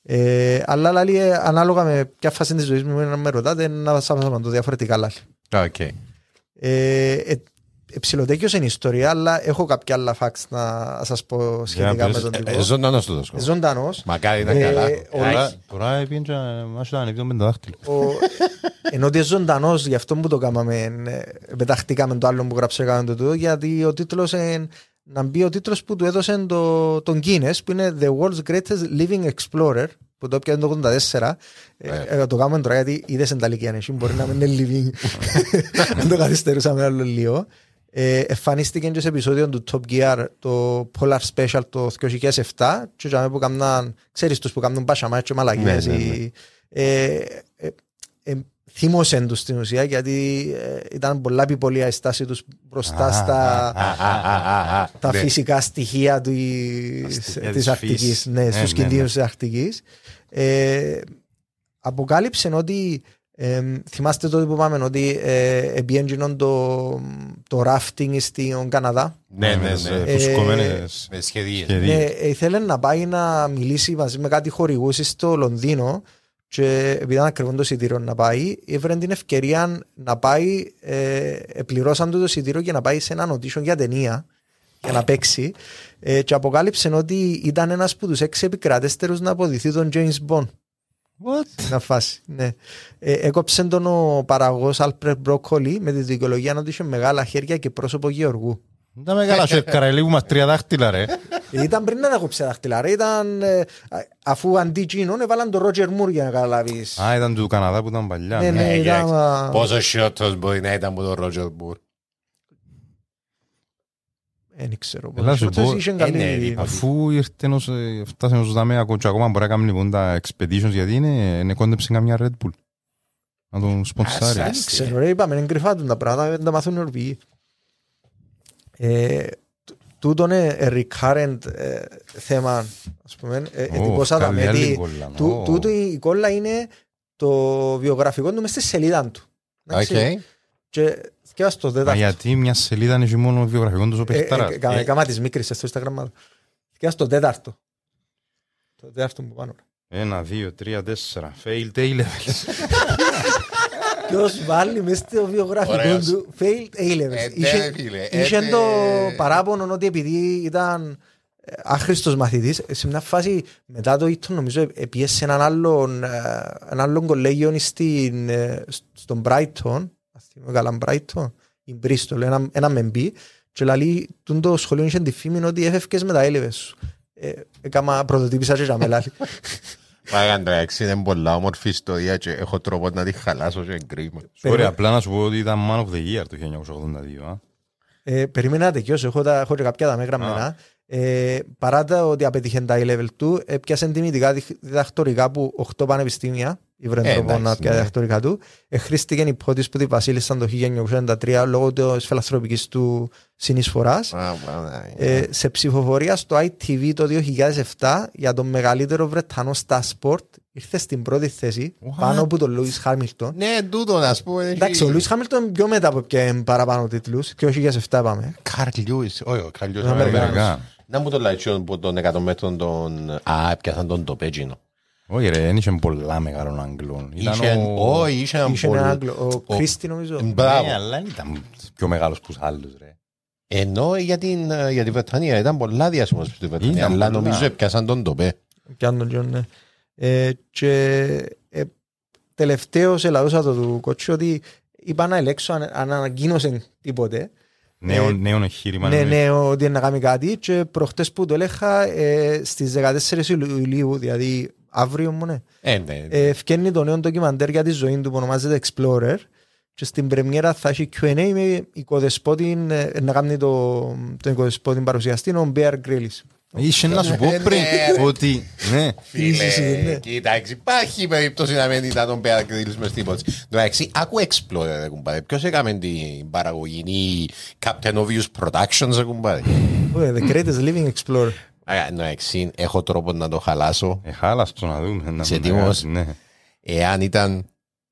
Speaker 2: Ε, αλλά λέει, ε, ανάλογα με ποια φάση της ζωής μου να με ρωτάτε, να σας απαντώ διαφορετικά λέει.
Speaker 1: οκ.
Speaker 2: Ε, ε, ε, ψιλοτέτοιος είναι η ιστορία, αλλά έχω κάποια άλλα facts να σας πω σχετικά
Speaker 5: πες.
Speaker 2: με τον
Speaker 1: Ε,
Speaker 2: τύπο.
Speaker 1: ε, Ζωντανός το δόσκο.
Speaker 2: Ζωντανός.
Speaker 1: Μακάρι να
Speaker 2: Ε,
Speaker 1: καλά.
Speaker 2: ο-
Speaker 5: Τώρα- Τώρα έπιεν και μας ήταν επί με το δάχτυλο.
Speaker 2: Ο, ενώ ότι είναι ζωντανός, γι' αυτό που το κάναμε, ε, πεταχτήκαμε το άλλο που γράψε έκαμε το τούτο, γιατί ο τίτλος να μπει ο τίτλος που του έδωσε το, τον Guinness, που είναι The World's Greatest Living Explorer, που το έπιανε το 84. Ε,
Speaker 1: Ναι.
Speaker 2: ε, το κάνουμε τώρα γιατί είδες εν τα ηλικία εσύ, μπορεί να μην είναι living. Δεν το καθυστερούσαμε άλλο λίγο. Ε, εμφανίστηκε και σε επεισόδιο του Top Gear το Polar Special το 2007 και για που κάνουν, ξέρεις τους που κάνουν μπασαμά και μαλακίες
Speaker 1: Ναι, ναι, ναι.
Speaker 2: οι- ε, ε, ε, θύμωσαν τους στην ουσία γιατί ε, ήταν πολλά επιπολία η στάση τους μπροστά
Speaker 5: Α,
Speaker 2: στα
Speaker 1: Α, α, α, α, α.
Speaker 2: τα
Speaker 1: Ναι.
Speaker 2: φυσικά στοιχεία της,
Speaker 5: στοιχεία
Speaker 2: της
Speaker 5: της
Speaker 2: Αρκτικής,
Speaker 5: φύσης.
Speaker 2: ναι,
Speaker 5: Ναι,
Speaker 2: στους
Speaker 5: ναι,
Speaker 2: κινδύνους της Αρκτικής. Ε, αποκάλυψε ότι ε, θυμάστε τότε που πάμε ότι ε, επιέντζινον το, το rafting στην Καναδά;
Speaker 1: Ναι, ναι,
Speaker 5: Τις,
Speaker 1: ναι.
Speaker 5: ε,
Speaker 2: Ε,
Speaker 5: φουσκωμένες
Speaker 1: Με σχεδίες.
Speaker 5: σχεδίες.
Speaker 2: Ναι, ε, ήθελε να πάει να μιλήσει μαζί με κάτι χορηγούς στο Λονδίνο και επειδή ήταν ακριβό το εισιτήριο να πάει, έφερε την ευκαιρία να πάει, ε, πληρώσαν του το εισιτήριο και να πάει σε έναν audition για ταινία για να παίξει ε, και αποκάλυψε ότι ήταν ένας από τους έξι επικρατέστερους να αποδηθεί τον James Bond.
Speaker 5: What?
Speaker 2: Να φάση, ναι. Ε, έκοψε τον ο παραγωγός Alfred Broccoli με τη δικαιολογία ότι είχε μεγάλα χέρια και πρόσωπο γεωργού.
Speaker 5: Τα μεγάλα σέρκαρα, λίγο μας τρία δάχτυλα ρε.
Speaker 2: Ήταν πριν να τα κόψει τα δάχτυλα. Ρε, ήταν, ε, α- αφού αντί Τζίνον έβαλαν τον Ρότζερ Μουρ για να καταλάβεις.
Speaker 5: Α, ήταν του Καναδά που ήταν παλιά.
Speaker 2: Ναι,
Speaker 5: ναι.
Speaker 2: ναι,
Speaker 1: Ε,
Speaker 2: ήταν,
Speaker 1: κοιτάξτε,
Speaker 2: α,
Speaker 1: Πόσο σιώτος μπορεί να ήταν από τον Ρότζερ Μπουρ.
Speaker 2: ε, Δεν ξέρω.
Speaker 5: Έλα σου
Speaker 2: Πόσες
Speaker 5: πω,
Speaker 2: είχε
Speaker 1: ε,
Speaker 2: καλή-
Speaker 1: ναι, λοιπόν.
Speaker 5: Αφού ήρθε ως, ε, φτάσαμε ως δάμε ακόμα και ακόμα μπορεί να κάνει λοιπόν τα expeditions γιατί είναι, είναι κόντεψε καμιά Red Bull. Να τον σπονσάρει.
Speaker 1: Ας,
Speaker 2: Δεν ξέρω, ρε, είπαμε, είναι κρυφά του τα πράγματα, δεν τα μαθούν οι Ορβηγοί. Ε, τ- Τούτο είναι ε, recurrent ε, θέμα, ας πούμε, ε, εντυπωσάτα
Speaker 5: καλή
Speaker 2: με
Speaker 5: άλλη
Speaker 2: ότι
Speaker 5: κόλλα,
Speaker 2: τού-
Speaker 5: ω.
Speaker 2: τούτο η κόλλα είναι το βιογραφικό του μες στη σελίδα του. Εντάξει.
Speaker 1: Οκ.
Speaker 2: Και σκέφας το
Speaker 5: Μα
Speaker 2: τέταρτο.
Speaker 5: γιατί μια σελίδα είναι μόνο βιογραφικός του ο παιχτάρας.
Speaker 2: Ε, ε, Κάμα της μικρής στο Instagram. Και στο τέταρτο. Το τέταρτο που πάνω.
Speaker 5: Ένα, δύο, τρία, τέσσερα. Failed A-levels.
Speaker 2: Ποιος βάλει μες στο βιογραφικό
Speaker 1: Ωραίος.
Speaker 2: του failed A-levels.
Speaker 1: Ε, ναι,
Speaker 2: Είχε-
Speaker 1: φίλε, ε,
Speaker 2: Είχε
Speaker 1: ναι.
Speaker 2: το παράπονο ότι επειδή ήταν ε, άχρηστος μαθητής, σε μια φάση μετά το ήττο νομίζω επίεσε έναν άλλον, ε, έναν άλλον κολέγιο στην, ε, στον Brighton, ας θυμάμαι καλά Brighton, η Bristol, ένα, ένα μεμπί, και λέει, τούν το σχολείο είχε τη φήμη ότι έφευκες με τα έλεβες σου. Ε, Έκαμα πρωτοτύπησα και για με λάλη.
Speaker 1: Πάγαν το έξι, είναι πολλά όμορφη ιστορία και έχω τρόπο να τη χαλάσω και κρίμα.
Speaker 5: Ωραία, απλά να σου πω ότι ήταν Man of the Year το 1982. α.
Speaker 2: Ε, περίμενα να τελειώσω, έχω, τα, έχω και κάποια τα με γραμμένα. Ε, παρά το ότι απέτυχε τα level του, έπιασε τιμητικά διδ- διδακτορικά από 8 πανεπιστήμια, η τρόπο
Speaker 1: εντάξει,
Speaker 2: να πια
Speaker 1: ναι.
Speaker 2: διδακτορικά του. Εχρήστηκε η υπότηση που τη βασίλισσαν το 1993 λόγω της φιλανθρωπικής του συνεισφοράς.
Speaker 1: Α, μα, ναι.
Speaker 2: Ε, σε ψηφοφορία στο ITV το 2007 για τον μεγαλύτερο Βρετανό στα σπορτ ήρθε στην πρώτη θέση
Speaker 5: What?
Speaker 2: πάνω από τον Λούις Χάμιλτον.
Speaker 1: Ναι, τούτο να σου πω.
Speaker 2: Εντάξει, ο Λούις Χάμιλτον πιο μετά από πια παραπάνω τίτλους, 2007 πάμε.
Speaker 1: Καρλ Λιούις, όχι, ο Καρλ Λιούις.
Speaker 2: Ο Αμερικανός.
Speaker 5: Αμερικά.
Speaker 1: Να μου το λαϊκιόν που των 100 μέτρων των... Α, έπιασαν τον τοπέτζινο.
Speaker 5: Όχι ρε, δεν είχε πολλά μεγάλων Αγγλών. Ήταν
Speaker 1: Είχε,
Speaker 5: ο...
Speaker 1: όχι, είχε έναν
Speaker 2: Είχε ένα
Speaker 1: πολύ-
Speaker 2: Άγγλο, ο Κρίστη νομίζω.
Speaker 1: Μπράβο.
Speaker 5: Ναι, αλλά δεν ήταν πιο μεγάλος που τους άλλους ρε.
Speaker 1: Ενώ για την, ε, για τη Βρετανία ήταν πολλά διάσημος στη Βρετανία,
Speaker 5: Ήταν
Speaker 1: αλλά
Speaker 5: πολλά.
Speaker 1: νομίζω έπιασαν τον τοπέ.
Speaker 2: Πιάνουν τον Τζον, ναι. Ε, και ε, τελευταίος ελαδούσα το του κότσου ότι είπα να ελέξω αν, αν ανακοίνωσε τίποτε.
Speaker 5: Νέο,
Speaker 2: Ε,
Speaker 5: νέο εγχείρημα.
Speaker 2: Ναι,
Speaker 5: εννοείς.
Speaker 2: ναι, ότι είναι να κάνει κάτι και προχτές που το έλεγα ε, στις 14 Ιουλίου, δηλαδή αύριο μου, ναι.
Speaker 1: Ε, ναι.
Speaker 2: Ε, φκένει το νέο ντοκιμαντέρ για τη ζωή του που ονομάζεται Explorer και στην πρεμιέρα θα έχει Q&A με οικοδεσπότη, ε, να κάνει το, τον οικοδεσπότη παρουσιαστή, ο Bear Grylls.
Speaker 5: Είχε να σου πω
Speaker 1: Ναι,
Speaker 5: πριν
Speaker 1: ρε.
Speaker 5: ότι. Ναι,
Speaker 1: Φίλε, κοίταξε, υπάρχει περίπτωση να μην ήταν τον Bear Grylls μες στην υπόθεση. Εντάξει, άκου Explorer, ρε κουμπάρε. Ποιος έκαμε την παραγωγή, η Captain Obvious Productions, ρε κουμπάρε.
Speaker 2: Ω, The Greatest Living Explorer.
Speaker 1: Άρα, Εντάξει, έχω τρόπο να το χαλάσω.
Speaker 5: ε, χάλας το να δούμε. να
Speaker 1: Είσαι
Speaker 5: μην
Speaker 1: έτοιμος;
Speaker 5: ναι.
Speaker 1: Εάν ήταν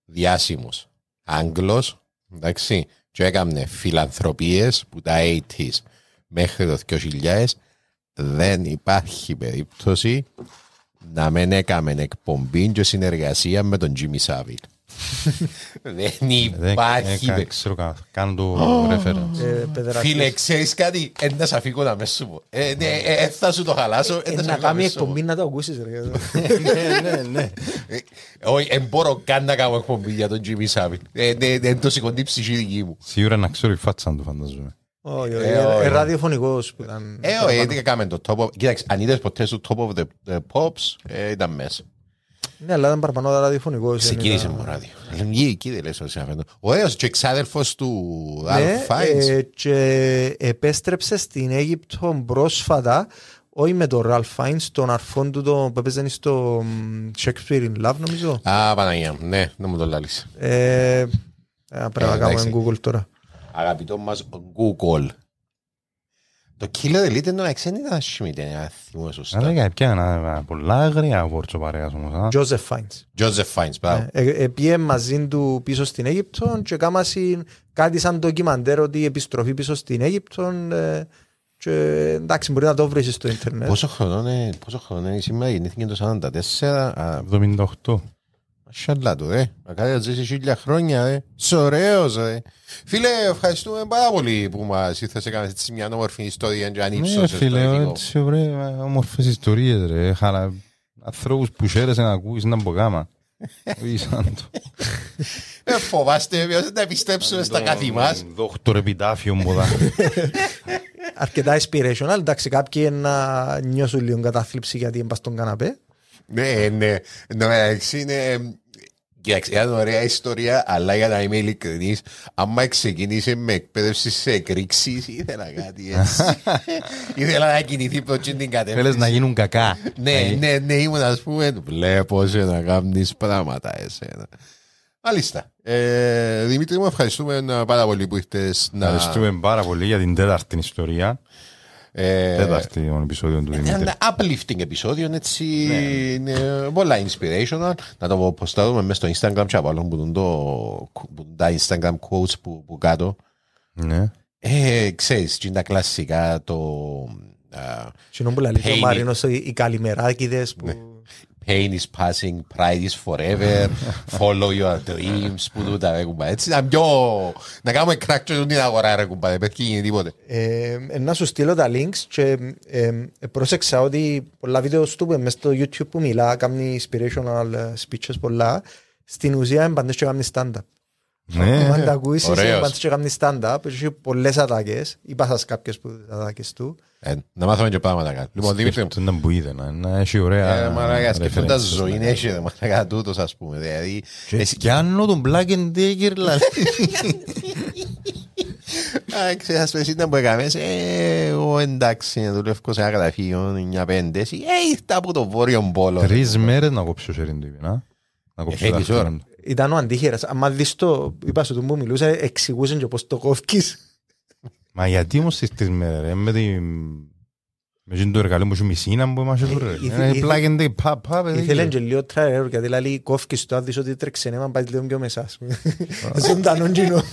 Speaker 1: διάσημος Άγγλος, εντάξει, και έκαμε φιλανθρωπίες που τα 80s μέχρι το 2000, δεν υπάρχει περίπτωση να μην έκαμε εκπομπή και συνεργασία με τον Jimmy Savile. δεν
Speaker 5: Δεν
Speaker 1: υπάρχει.
Speaker 5: ε,
Speaker 1: παι-
Speaker 5: ξέρω καν- κάνω το reference.
Speaker 2: Ε, παιδεραστής.
Speaker 1: Φίλε, ξέρεις κάτι, εν να σ' αφήκω να με σου πω. Ε, ναι, ε, ε, θα σου το χαλάσω,
Speaker 2: Ε,
Speaker 1: εν να σ'
Speaker 2: Να
Speaker 1: αφήκω να
Speaker 2: κάνει
Speaker 1: με σου πω.
Speaker 2: εκπομπή να το ακούσεις ρε.
Speaker 5: Ναι, ναι, ναι.
Speaker 1: Ε, Όχι, δεν μπορώ καν να κάνω εκπομπή για τον Jimmy Savile. Ε, ναι, Δεν το σηκώνει η ψυχή δική μου.
Speaker 5: Σίγουρα να ξέρω η φάτσα του φανταζόμαι.
Speaker 2: Όχι, όχι,
Speaker 1: Ε,
Speaker 2: ε,
Speaker 1: όχι.
Speaker 2: ε, ραδιοφωνικός που ήταν.
Speaker 1: Ε, όχι, γιατί έκαμε το top of... Κοίταξε, αν είδες ποτέ στο top of the, the pops, ε, ήταν μέσα.
Speaker 2: Ναι, αλλά ήταν παραπάνω ραδιοφωνικός. δεν
Speaker 1: Ξεκίνησε
Speaker 2: ήταν-
Speaker 1: μου ράδιο. Λέμε, εκεί δεν λες όσοι αφέντο. Ωραίος και εξάδελφος του
Speaker 2: Ναι,
Speaker 1: Ralph Fiennes.
Speaker 2: ε, και επέστρεψε στην Αίγυπτο πρόσφατα όχι με τον Ralph Fiennes, τον αρφόν του το, που έπαιζε στο μ, Shakespeare in Love νομίζω.
Speaker 1: Α, Παναγία μου, ναι, να μου το λάλεις.
Speaker 2: Ε, ε, πρέπει να
Speaker 1: Ε,
Speaker 2: κάνουμε
Speaker 1: εντάξει.
Speaker 2: Google τώρα.
Speaker 1: Αγαπητό μας Google. Το Killer Elite ενώ εξήν ήταν άσχημη ταινία, θυμούμαι σωστά.
Speaker 5: Αλλά για πια ένα πολλά αγρία βόρτσο παρέας όμως. α.
Speaker 2: Joseph Fiennes.
Speaker 1: Joseph Fiennes, μπράβο.
Speaker 2: Ε, ε, Πήγε μαζί του πίσω στην Αίγυπτο και κάμασαν κάτι σαν ντοκιμαντέρ ότι η επιστροφή πίσω στην Αίγυπτο ε, και εντάξει μπορεί να το βρεις στο ίντερνετ.
Speaker 1: Πόσο χρόνο είναι, πόσο χρόνο είναι σήμερα, γεννήθηκε το 44, α,
Speaker 5: 78.
Speaker 1: Μασχαλά του, ρε. Μακάρι να ζήσει χίλια χρόνια, ρε. Είσαι ωραίος, ρε. Φίλε, ευχαριστούμε πάρα πολύ που μας ήρθες και έκανες έτσι μια όμορφη ιστορία και
Speaker 5: Ναι
Speaker 1: ανύψωσες το
Speaker 5: φίλε,
Speaker 1: ηθικό.
Speaker 5: έτσι ωραία, όμορφες ιστορίες ρε. Χαρα... Ανθρώπους που χαίρεσαι να ακούεις να μπογάμα. Όχι σαν το...
Speaker 1: Ε, φοβάστε, ποιος δεν τα πιστέψουμε στα καθή μας.
Speaker 5: Δόκτωρ επιτάφιο μου δα.
Speaker 2: αρκετά inspirational. Εντάξει, κάποιοι να νιώσουν λίγο κατάθλιψη γιατί είναι πας στον καναπέ.
Speaker 1: Ναι, ναι. Εντάξει, είναι... Κοίταξε, ήταν ωραία ιστορία, αλλά για να είμαι ειλικρινής, άμα ξεκίνησε με εκπαίδευση σε εκρήξεις, ήθελα κάτι έτσι. ήθελα να κινηθεί προς την κατεύθυνση.
Speaker 5: Θέλεις να γίνουν κακά.
Speaker 1: Ναι, ναι, ναι, ήμουν ας πούμε, βλέπω σε να κάνεις πράγματα εσένα. Μάλιστα. Ε, Δημήτρη μου, ευχαριστούμε ε, πάρα πολύ που ήρθες να...
Speaker 5: Ευχαριστούμε πάρα πολύ για την τέταρτη ιστορία.
Speaker 1: Ε,
Speaker 5: Τέταρτη των επεισόδιων του Δημήτρη.
Speaker 1: ένα uplifting επεισόδιο, έτσι, είναι πολλά inspirational. Να το ποστάρουμε μέσα στο Instagram και από άλλων που δουν το, που δουν τα Instagram quotes που, που κάτω.
Speaker 5: Ναι.
Speaker 1: Ε, ξέρεις, και είναι τα κλασικά το... α,
Speaker 2: Συνό που λέει ο
Speaker 1: Pain.
Speaker 2: Μαρίνος, οι οι καλημεράκηδες που...
Speaker 1: Pain is passing, pride is forever, follow your dreams, που τούτα ρε κουμπά. Έτσι να πιο... Να κάνουμε crack και την αγορά ρε κουμπά, δεν πέφτει γίνει τίποτε.
Speaker 2: Ε, ε, να σου στείλω τα links και ε, ε, πρόσεξα ότι πολλά βίντεο του που μες στο YouTube που μιλά, κάνει inspirational ε, speeches πολλά, στην ουσία είναι πάντες και κάνει stand-up.
Speaker 5: Ναι.
Speaker 2: Αν τα ακούσεις, είναι
Speaker 1: ωραίος.
Speaker 2: πάντες και κάνει stand-up, έχεις πολλές ατάκες, είπα σας κάποιες που τις ατάκες του.
Speaker 1: Ε, να μάθουμε και πράγματα κάτι. Λοιπόν, Δημήτρη μου,
Speaker 5: Σκέφτονταν που είδε να- να έχει ωραία
Speaker 1: ε, μαλάκα, σκεφτούντας
Speaker 5: references.
Speaker 1: ζωή, είναι έτσι, ρε, μαλάκα, τούτος, ας πούμε. Δηλαδή, εσύ-
Speaker 5: Και αν τον Black and Decker δηλαδή.
Speaker 1: Α, ξέρεις, ας πούμε, εσύ ήταν που έκαμες, ε, εγώ εντάξει, να δουλεύω σε ένα γραφείο, 9-5, εσύ, ε, ήρθα από το βόρειο πόλο.
Speaker 5: Τρεις μέρες να κόψεις ο Σέριν του είπε, να. Να κόψεις
Speaker 1: Ε,
Speaker 5: τα
Speaker 1: θέλεις ώρα.
Speaker 5: αυτιά του.
Speaker 2: Ήταν ο αντίχειρας. Αν δεις το, είπα σου του που μιλούσε, εξηγούσε και πώς το κόφκεις.
Speaker 5: Μα γιατί όμως τις τρεις μέρες ρε, με τη... Με εκείνο το εργαλείο που έχει μισήνα που είμαστε τώρα.
Speaker 2: Ε,
Speaker 5: Είναι
Speaker 2: ήθε-
Speaker 5: Black and Decker, πα, πα, παιδί.
Speaker 2: Ήθελε και λίγο τραρέρο, γιατί λέει κόφκεις το, αν δεις ότι τρέξε νέμα, πάει λίγο πιο μέσα. ας πούμε. Ζωντανό κοινό.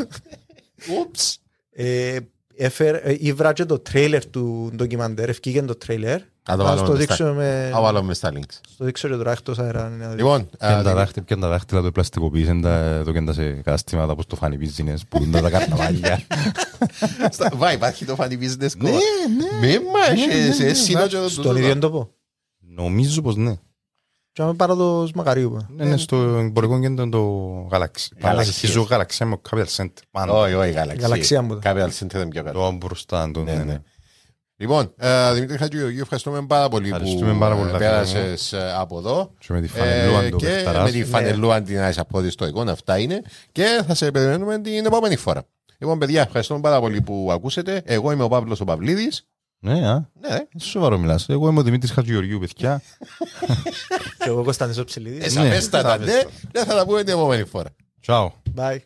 Speaker 1: Ούψ.
Speaker 2: Ε, έφερε- ε, Ήβρα και το τρέιλερ του ντοκιμαντέρ, ευκήγε το τρέιλερ.
Speaker 1: Να το
Speaker 2: Να
Speaker 1: βάλουμε
Speaker 2: στο
Speaker 1: μες στα-
Speaker 2: δείξω με...
Speaker 1: να βάλουμε στα links.
Speaker 2: Στο δείξω και τώρα εκτός αέρα. είναι αδύνατο.
Speaker 1: Λοιπόν, α,
Speaker 5: Πιάνε τα
Speaker 1: Δημήτρη-
Speaker 5: δάχτυλα, πιάνε τα δάχτυλα του πλαστικοποίησαν τα το κέντα σε κάστηματα όπως το φάνη πίζινες που δουν τα καρναβάλια.
Speaker 1: Στα- Βά, υπάρχει το funny business school. Μη μάχες, εσύ είναι και το-
Speaker 2: Στον ίδιο τόπο.
Speaker 5: Νομίζω πως ναι.
Speaker 2: Και άμα πάρω το σμακαρίου. που.
Speaker 5: Ναι, ναι, στο εμπορικό κέντρο το Galaxy. Αρχίζω Galaxy με Capital Center. Πάνω.
Speaker 1: Όχι, όχι, γαλαξία.
Speaker 2: Γαλαξία μου το.
Speaker 1: Capital Center είναι πιο κάτω.
Speaker 5: Το μπροστά του,
Speaker 1: Ναι,
Speaker 5: ναι,
Speaker 1: ναι.
Speaker 5: ναι.
Speaker 1: Λοιπόν, ε, Δημήτρη Χατζηγεωργίου, ευχαριστούμε πάρα πολύ
Speaker 5: Ευχαριστούμε
Speaker 1: που
Speaker 5: πάρα πολύ,
Speaker 1: ε,
Speaker 5: φίλε μου.
Speaker 1: πέρασες ε, από εδώ.
Speaker 5: Και με τη φανελούα
Speaker 1: Ε,
Speaker 5: του
Speaker 1: και
Speaker 5: παιχταράς.
Speaker 1: με τη φανελούα την Άισα από στο εικόνα, αυτά είναι. Και θα σε περιμένουμε την επόμενη φορά. Λοιπόν, παιδιά, ευχαριστούμε πάρα πολύ που ακούσετε. Εγώ είμαι ο Παύλος ο Παυλίδης.
Speaker 5: Ναι, α.
Speaker 1: Ναι, ρε.
Speaker 5: Είσαι σοβαρό μιλάς. Εγώ είμαι ο Δημήτρης Χατζηγεωργίου, παιδιά.
Speaker 2: Και εγώ Κωνσταντίνος Ψηλίδης.
Speaker 1: Ε, σαφέστατα,
Speaker 5: Ναι,
Speaker 1: ναι. Δεν θα τα πούμε την επόμενη φορά.
Speaker 5: Ciao.
Speaker 2: Bye.